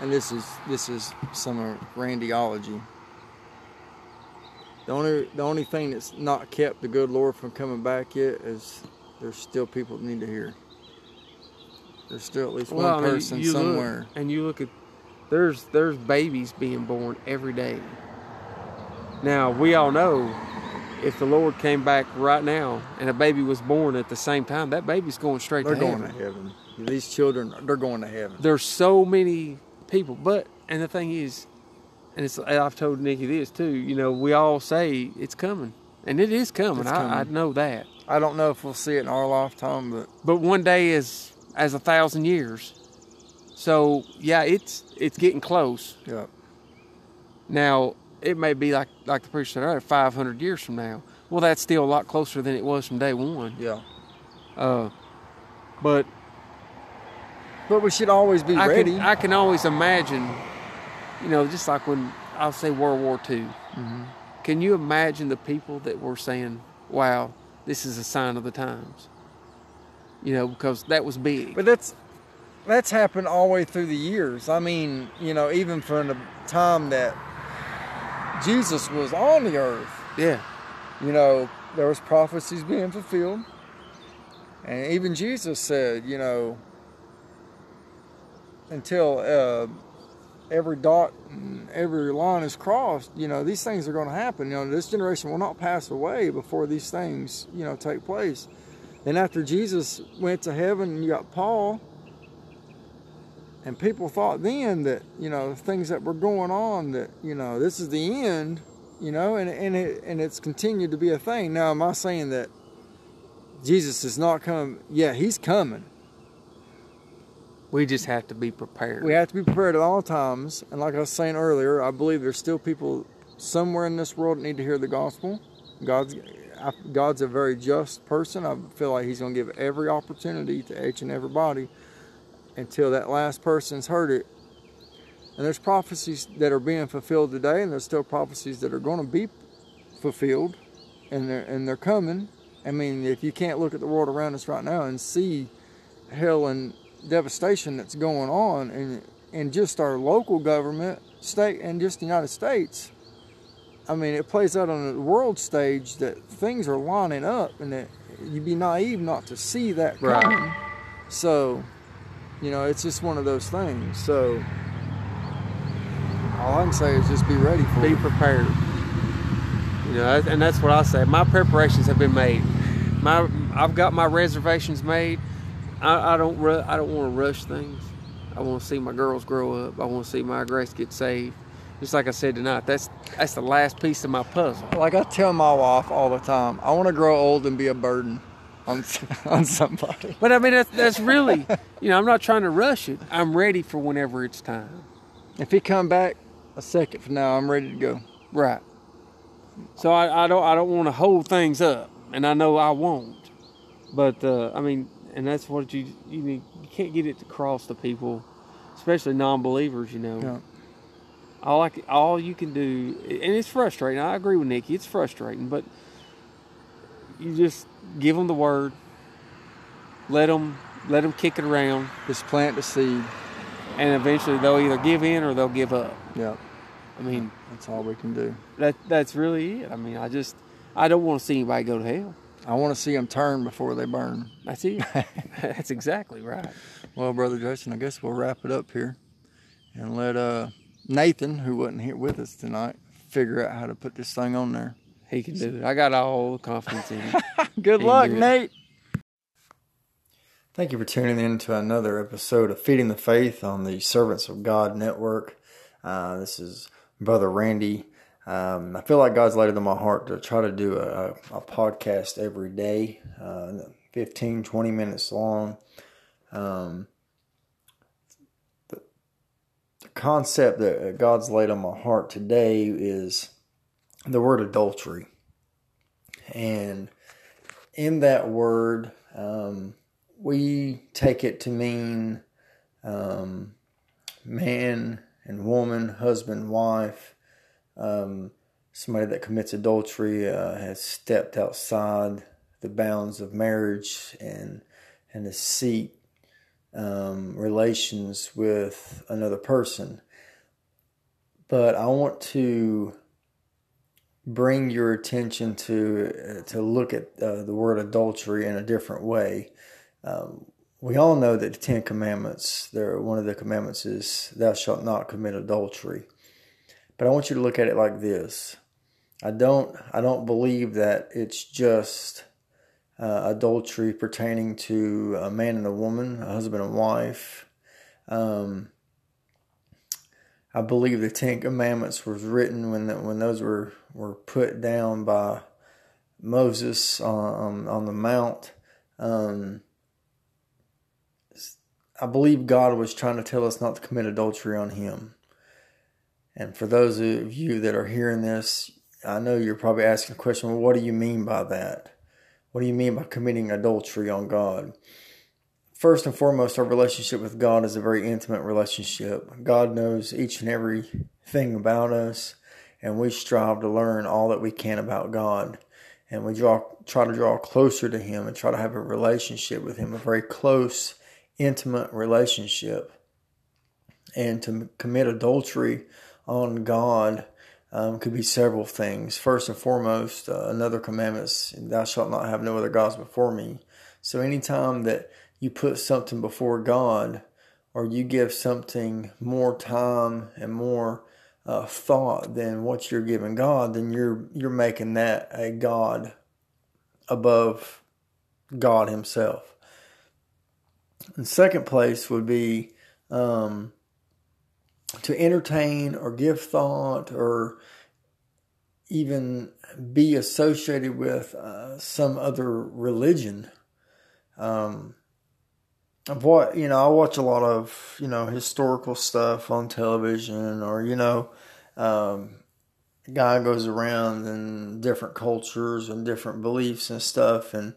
and this is this is some of randyology the only the only thing that's not kept the good lord from coming back yet is there's still people that need to hear There's still at least Well, one I mean, person you look- somewhere. and you look at there's there's babies being born every day. Now we all know if the Lord came back right now and a baby was born at the same time, that baby's going straight they're to going heaven. to heaven. These children, they're going to heaven. There's so many people, but and the thing is, and it's I've told Nikki this too. You know, we all say it's coming, and it is coming. It's I, I know that. I don't know if we'll see it in our lifetime, but but one day is as a thousand years. So yeah, it's it's getting close. yeah, Now it may be like like the preacher said earlier, five hundred years from now. Well, that's still a lot closer than it was from day one. yeah. Uh, but But we should always be I ready. can I can always imagine, you know, just like when I'll say World War II. Mm-hmm. Can you imagine the people that were saying, "Wow, this is a sign of the times"? You know, because that was big. But that's that's happened all the way through the years. I mean, you know, even from the time that Jesus was on the earth, yeah, you know, there was prophecies being fulfilled. And even Jesus said, you know, until uh, every dot and every line is crossed, you know, these things are going to happen. You know, this generation will not pass away before these things, you know, take place. Then after Jesus went to heaven, you got Paul. And people thought then that, you know, things that were going on, that, you know, this is the end, you know, and, and, it, and it's continued to be a thing. Now, am I saying that Jesus is not coming? Yeah, he's coming. we just have to be prepared. We have to be prepared at all times. And like I was saying earlier, I believe there's still people somewhere in this world that need to hear the gospel. God's I, God's a very just person. I feel like He's going to give every opportunity to each and everybody until that last person's heard it. And there's prophecies that are being fulfilled today, and there's still prophecies that are going to be fulfilled, and they're and they're coming. I mean, if you can't look at the world around us right now and see hell and devastation that's going on in in just our local government, state, and just the United States. I mean, it plays out on the world stage that things are lining up, and that you'd be naive not to see that Right. coming. So, you know, it's just one of those things. So, all I can say is just be ready for be it. prepared. You know, and that's what I say. My preparations have been made. My I've got my reservations made. I, I don't ru- I don't want to rush things. I want to see my girls grow up. I want to see my Grace get saved. Just like I said tonight, that's that's the last piece of my puzzle. Like I tell my wife all the time, I want to grow old and be a burden on on somebody. But I mean, that's, that's really, you know, I'm not trying to rush it. I'm ready for whenever it's time. If he come back a second from now, I'm ready to go. Right. So I, I don't I don't want to hold things up, and I know I won't. But uh, I mean, and that's what you you need. You can't get it across to people, especially non-believers. You know, Yeah. All I all you can do, and it's frustrating. I agree with Nikki. It's frustrating, but you just give them the word. Let them let them kick it around, Just plant the seed. and eventually they'll either give in or they'll give up. Yeah, I mean, that's all we can do. that that's really it. I mean, I just I don't want to see anybody go to hell. I want to see them turn before they burn. That's it. That's exactly right. Well, brother Jason, I guess we'll wrap it up here and let uh, Nathan, who wasn't here with us tonight, figure out how to put this thing on there. He can do it. I got all the confidence in him. Good He luck. Nate. Thank you for tuning in to another episode of Feeding the Faith on the Servants of God Network. Uh, this is Brother Randy. Um, I feel like God's laid it on my heart to try to do a, a podcast every day, uh, 15, 20 minutes long. Um, the, the concept that God's laid on my heart today is the word adultery. And in that word, um, we take it to mean um, man and woman, husband, wife. Um, somebody that commits adultery uh, has stepped outside the bounds of marriage and and has seek um, relations with another person. But I want to bring your attention to uh, to look at uh, the word adultery in a different way. Um, we all know that the Ten Commandments, there one of the commandments is thou shalt not commit adultery. But I want you to look at it like this. I don't I don't believe that it's just uh, adultery pertaining to a man and a woman, a husband and wife. Um, I believe the Ten Commandments was written when the, when those were, were put down by Moses on, on the mount. Um, I believe God was trying to tell us not to commit adultery on Him. And for those of you that are hearing this, I know you're probably asking the question, well, what do you mean by that? What do you mean by committing adultery on God? First and foremost, our relationship with God is a very intimate relationship. God knows each and every thing about us, and we strive to learn all that we can about God. And we draw, try to draw closer to Him and try to have a relationship with Him, a very close, intimate relationship. And to commit adultery on God um, could be several things. First and foremost, uh, another commandment Thou shalt not have no other gods before me. So, anytime that you put something before God, or you give something more time and more uh, thought than what you're giving God, then you're you're making that a God above God Himself. In second place would be um, to entertain or give thought or even be associated with uh, some other religion. Um, what you know, I watch a lot of you know historical stuff on television, or you know, um, guy goes around in different cultures and different beliefs and stuff, and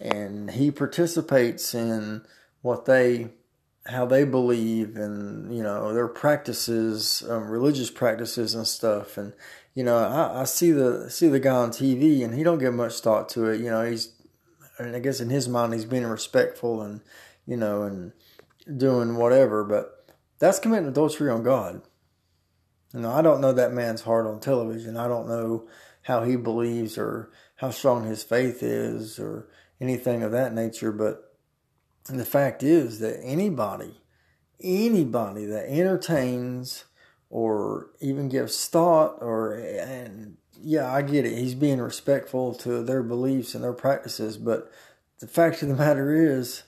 and he participates in what they how they believe and you know their practices, um, religious practices and stuff. And you know, I, I, see the see the guy on TV, and he don't give much thought to it. You know, he's, and I guess in his mind, he's being respectful and you know and doing whatever. But that's committing adultery on God. You know, I don't know that man's heart on television. I don't know how he believes or how strong his faith is or anything of that nature, but and the fact is that anybody, anybody that entertains or even gives thought or and yeah, I get it. He's being respectful to their beliefs and their practices, but the fact of the matter is,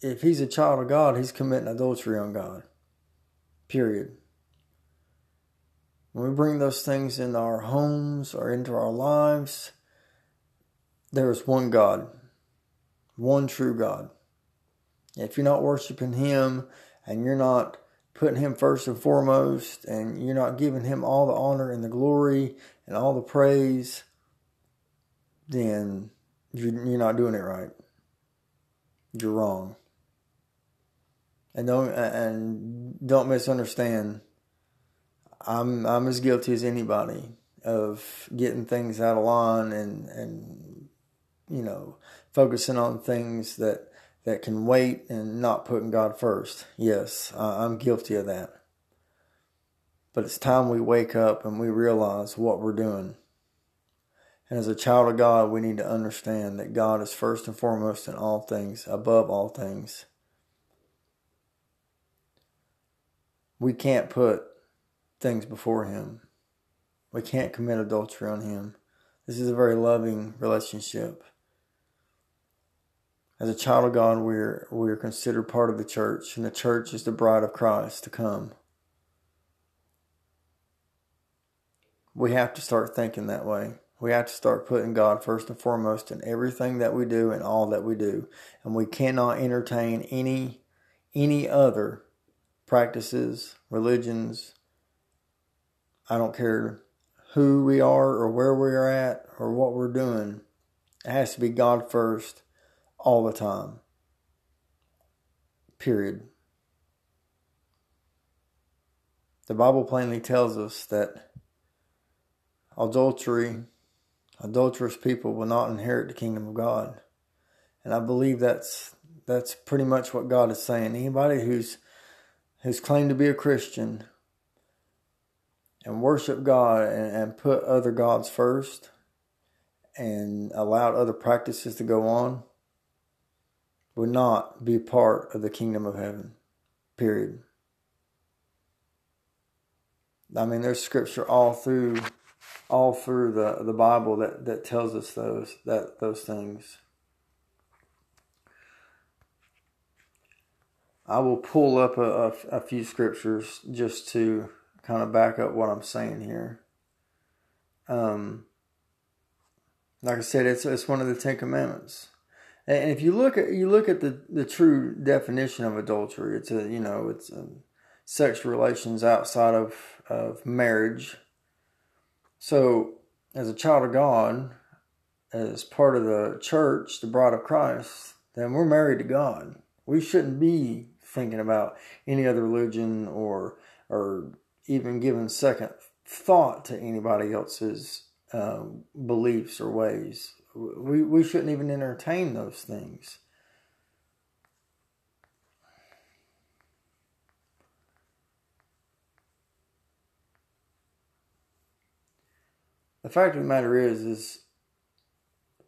if he's a child of God, he's committing adultery on God. Period. When we bring those things into our homes or into our lives, there is one God, one true God. If you're not worshiping Him and you're not putting Him first and foremost and you're not giving Him all the honor and the glory and all the praise, then you're, not doing it right. You're wrong. And don't and don't misunderstand. I'm I'm as guilty as anybody of getting things out of line and and you know focusing on things that that can wait and not putting God first. Yes, I'm guilty of that. But it's time we wake up and we realize what we're doing. And as a child of God, we need to understand that God is first and foremost in all things, above all things. We can't put things before Him. We can't commit adultery on Him. This is a very loving relationship as a child of God, we're we're considered part of the church, and the church is the bride of Christ to come. We have to start thinking that way. We have to start putting God first and foremost in everything that we do and all that we do. And we cannot entertain any any other practices, religions. I don't care who we are or where we are at or what we're doing. It has to be God first all the time. Period. The Bible plainly tells us that adultery, adulterous people will not inherit the kingdom of God. And I believe that's that's pretty much what God is saying. Anybody who's who's claimed to be a Christian and worship God and, and put other gods first and allowed other practices to go on, would not be part of the kingdom of heaven. Period. I mean, there's scripture all through, all through the, the Bible that, that tells us those that those things. I will pull up a, a, a few scriptures just to kind of back up what I'm saying here. Um, like I said, it's it's one of the Ten Commandments. And if you look at you look at the, the true definition of adultery, it's a you know it's sexual relations outside of of marriage. So, as a child of God, as part of the church, the bride of Christ, then we're married to God. We shouldn't be thinking about any other religion or or even giving second thought to anybody else's uh, beliefs or ways. We we shouldn't even entertain those things. The fact of the matter is, is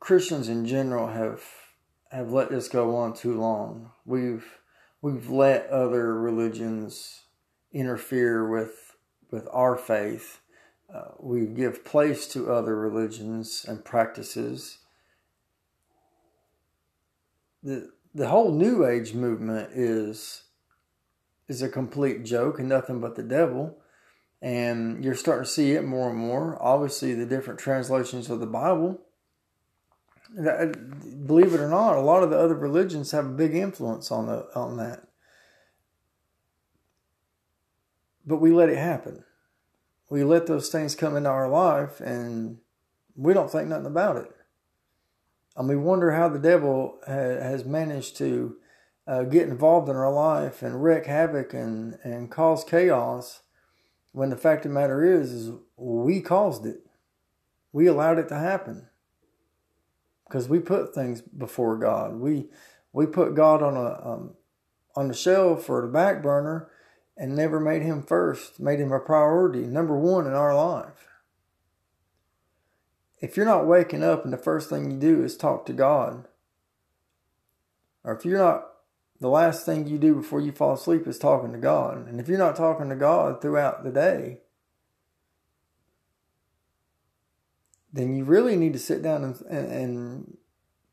Christians in general have have let this go on too long. We've we've let other religions interfere with with our faith. Uh, we give place to other religions and practices. the The whole New Age movement is is a complete joke and nothing but the devil. And you're starting to see it more and more. Obviously, the different translations of the Bible. That, believe it or not, a lot of the other religions have a big influence on the on that. But we let it happen. We let those things come into our life and we don't think nothing about it. And we wonder how the devil ha- has managed to uh, get involved in our life and wreak havoc and, and cause chaos when the fact of the matter is, is we caused it. We allowed it to happen because we put things before God. We we put God on a um, on the shelf or the back burner and never made him first, made him a priority, number one in our life. If you're not waking up and the first thing you do is talk to God, or if you're not, the last thing you do before you fall asleep is talking to God, and if you're not talking to God throughout the day, then you really need to sit down and, and,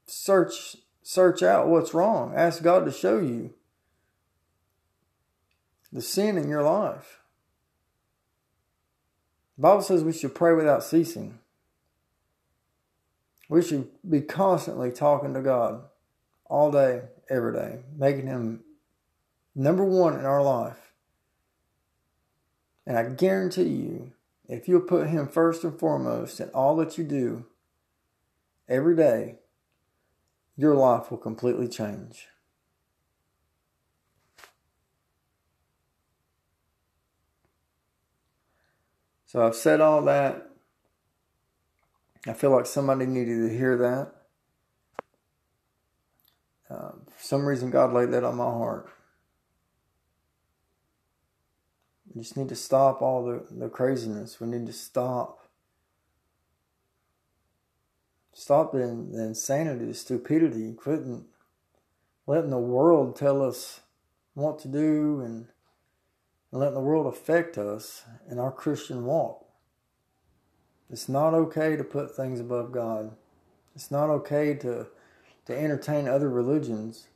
search search out what's wrong. Ask God to show you the sin in your life. The Bible says we should pray without ceasing. We should be constantly talking to God all day, every day, making Him number one in our life. And I guarantee you, if you'll put Him first and foremost in all that you do every day, your life will completely change. So I've said all that. I feel like somebody needed to hear that. Uh, for some reason, God laid that on my heart. We just need to stop all the, the craziness. We need to stop. Stop the, the insanity, the stupidity, quitting letting the world tell us what to do and and letting the world affect us in our Christian walk. It's not okay to put things above God. It's not okay to to entertain other religions.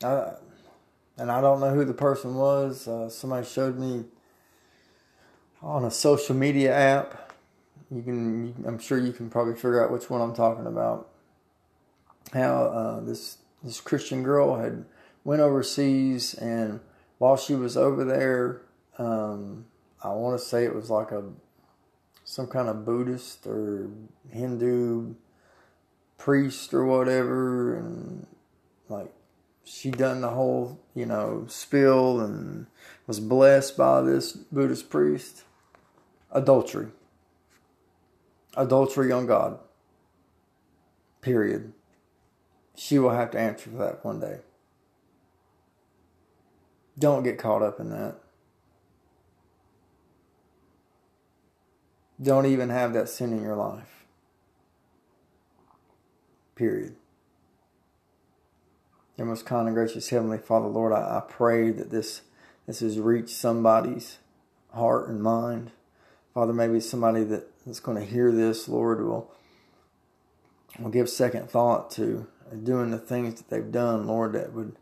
And I don't know who the person was. Uh, somebody showed me on a social media app. You can, I'm sure you can probably figure out which one I'm talking about. How uh, this this Christian girl had went overseas and while she was over there, um, I want to say it was like a some kind of Buddhist or Hindu priest or whatever, and like she done the whole you know spill and was blessed by this Buddhist priest. Adultery. Adultery on God. Period. She will have to answer for that one day. Don't get caught up in that. Don't even have that sin in your life. Period. Dear most kind and gracious Heavenly Father, Lord, I, I pray that this this has reached somebody's heart and mind. Father, maybe somebody that, that's going to hear this, Lord, will will give second thought to doing the things that they've done, Lord, that would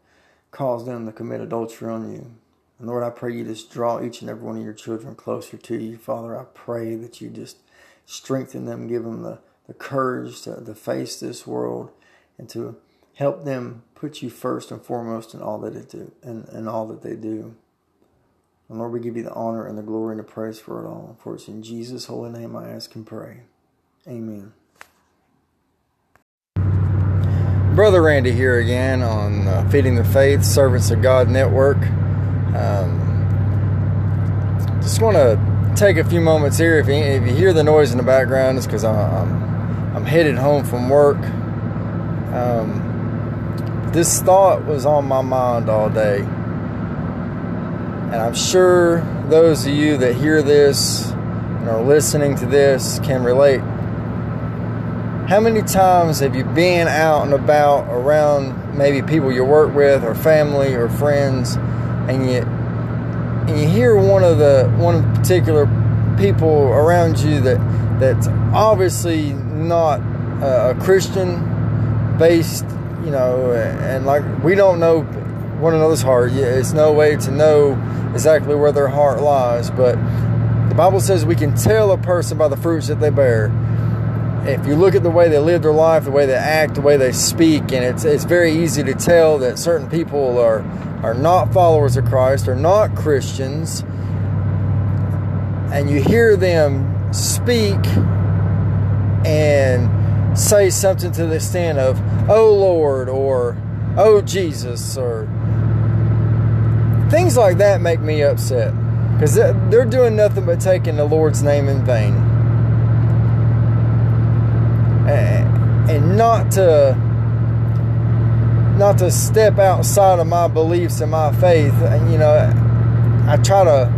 cause them to commit adultery on you. And Lord, I pray you just draw each and every one of your children closer to you. Father, I pray that you just strengthen them, give them the, the courage to, to face this world and to help them put you first and foremost in all that they do and, all that they do. And Lord, we give you the honor and the glory and the praise for it all. For it's in Jesus' holy name I ask and pray. Amen. Brother Randy here again on uh, Feeding the Faith Servants of God Network. Um, just want to take a few moments here. If you, if you hear the noise in the background, it's because I'm, I'm headed home from work. Um, this thought was on my mind all day. And I'm sure those of you that hear this and are listening to this can relate. How many times have you been out and about around maybe people you work with or family or friends and you and you hear one of the one particular people around you that that's obviously not a Christian based you know, and like we don't know one another's heart. It's no way to know exactly where their heart lies, but the Bible says we can tell a person by the fruits that they bear. If you look at the way they live their life, the way they act, the way they speak, and it's it's very easy to tell that certain people are are not followers of Christ, are not Christians, and you hear them speak and say something to the extent of, oh Lord, or oh Jesus, or things like that make me upset. Because they're doing nothing but taking the Lord's name in vain. And not to not to step outside of my beliefs and my faith. You know, I try to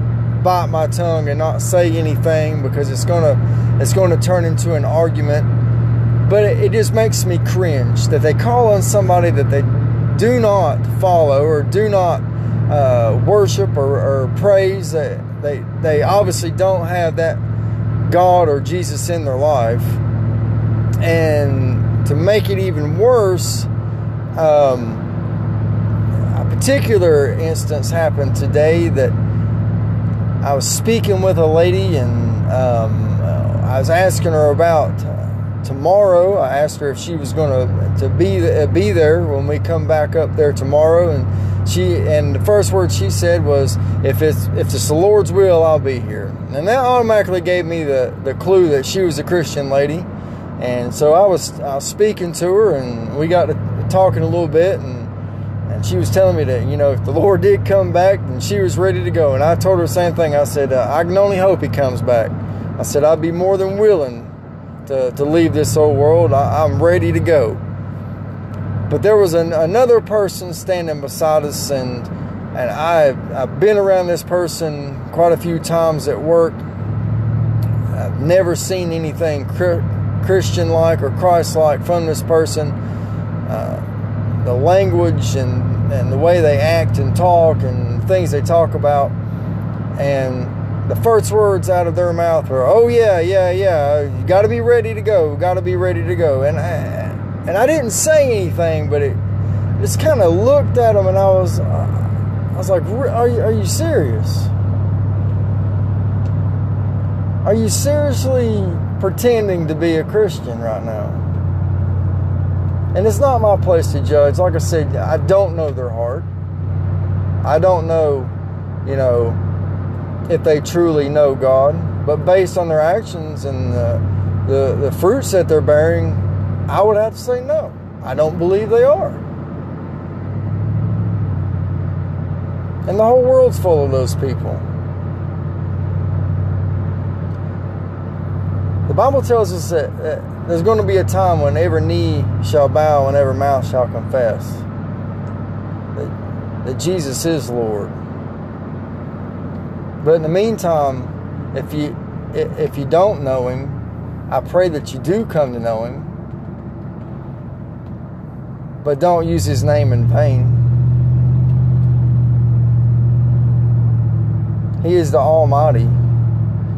bite my tongue and not say anything because it's gonna it's to turn into an argument but it, just makes me cringe that they call on somebody that they do not follow or do not uh, worship or, or praise. They, they, they obviously don't have that God or Jesus in their life. And to make it even worse, um, a particular instance happened today that I was speaking with a lady and um, I was asking her about tomorrow. I asked her if she was going to to be uh, be there when we come back up there tomorrow, and she and the first word she said was, "If it's if it's the Lord's will, I'll be here." And that automatically gave me the the clue that she was a Christian lady, and so I was I was speaking to her, and we got to talking a little bit, and and she was telling me that you know if the Lord did come back, and she was ready to go, and I told her the same thing. I said, uh, "I can only hope He comes back." I said, "I'd be more than willing to, to leave this old world. I, am ready to go. But there was an, another person standing beside us, and and I've, I've been around this person quite a few times at work. I've never seen anything Christian like or Christ like from this person. Uh, the language and, and the way they act and talk and things they talk about. And the first words out of their mouth were, "Oh yeah, yeah, yeah, you got to be ready to go. Got to be ready to go." And I, and I didn't say anything, but it just kind of looked at them, and I was, uh, I was like, "Are you, are you serious? Are you seriously pretending to be a Christian right now?" And it's not my place to judge. Like I said, I don't know their heart. I don't know, you know if they truly know God. But based on their actions and the, the, the fruits that they're bearing, I would have to say no. I don't believe they are. And the whole world's full of those people. Bible tells us that, that there's going to be a time when every knee shall bow and every mouth shall confess that, that Jesus is Lord. But in the meantime, if you if you don't know him, I pray that you do come to know him. but don't use his name in vain. He is the Almighty,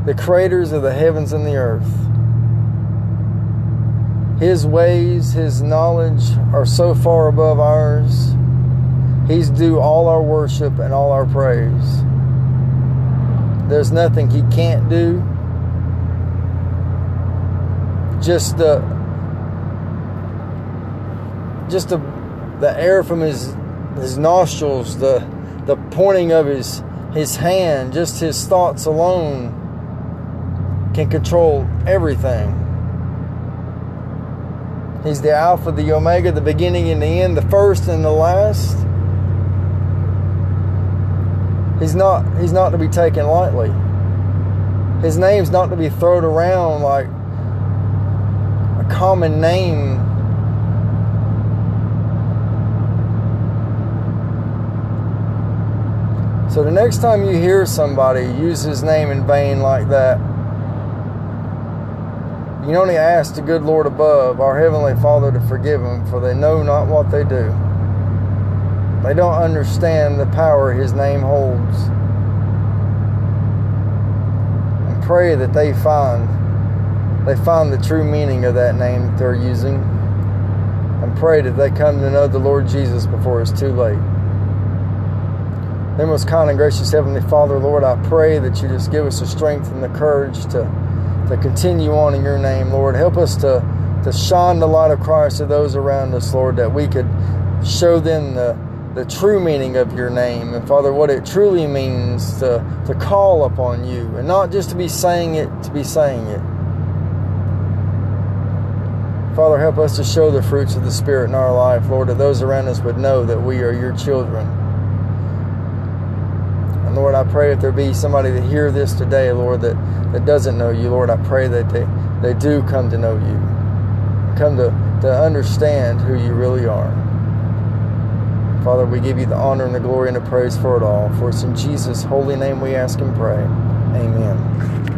the creators of the heavens and the earth. His ways, His knowledge are so far above ours. He's due all our worship and all our praise. There's nothing He can't do. Just the just the the air from his his nostrils, the the pointing of his his hand, just his thoughts alone can control everything. He's the Alpha, the Omega, the beginning and the end, the first and the last. He's not he's not to be taken lightly. His name's not to be thrown around like a common name. So the next time you hear somebody use his name in vain like that, you only ask the good Lord above, our Heavenly Father, to forgive them, for they know not what they do. They don't understand the power His name holds. And pray that they find they find the true meaning of that name that they're using. And pray that they come to know the Lord Jesus before it's too late. Then, most kind and gracious Heavenly Father, Lord, I pray that you just give us the strength and the courage to to continue on in your name, Lord. Help us to, to shine the light of Christ to those around us, Lord, that we could show them the, the true meaning of your name. And Father, what it truly means to, to call upon you and not just to be saying it to be saying it. Father, help us to show the fruits of the Spirit in our life, Lord, that those around us would know that we are your children. And Lord, I pray if there be somebody that hear this today, Lord, that, that doesn't know you, Lord, I pray that they, they do come to know you. Come to, to understand who you really are. Father, we give you the honor and the glory and the praise for it all. For it's in Jesus' holy name we ask and pray. Amen.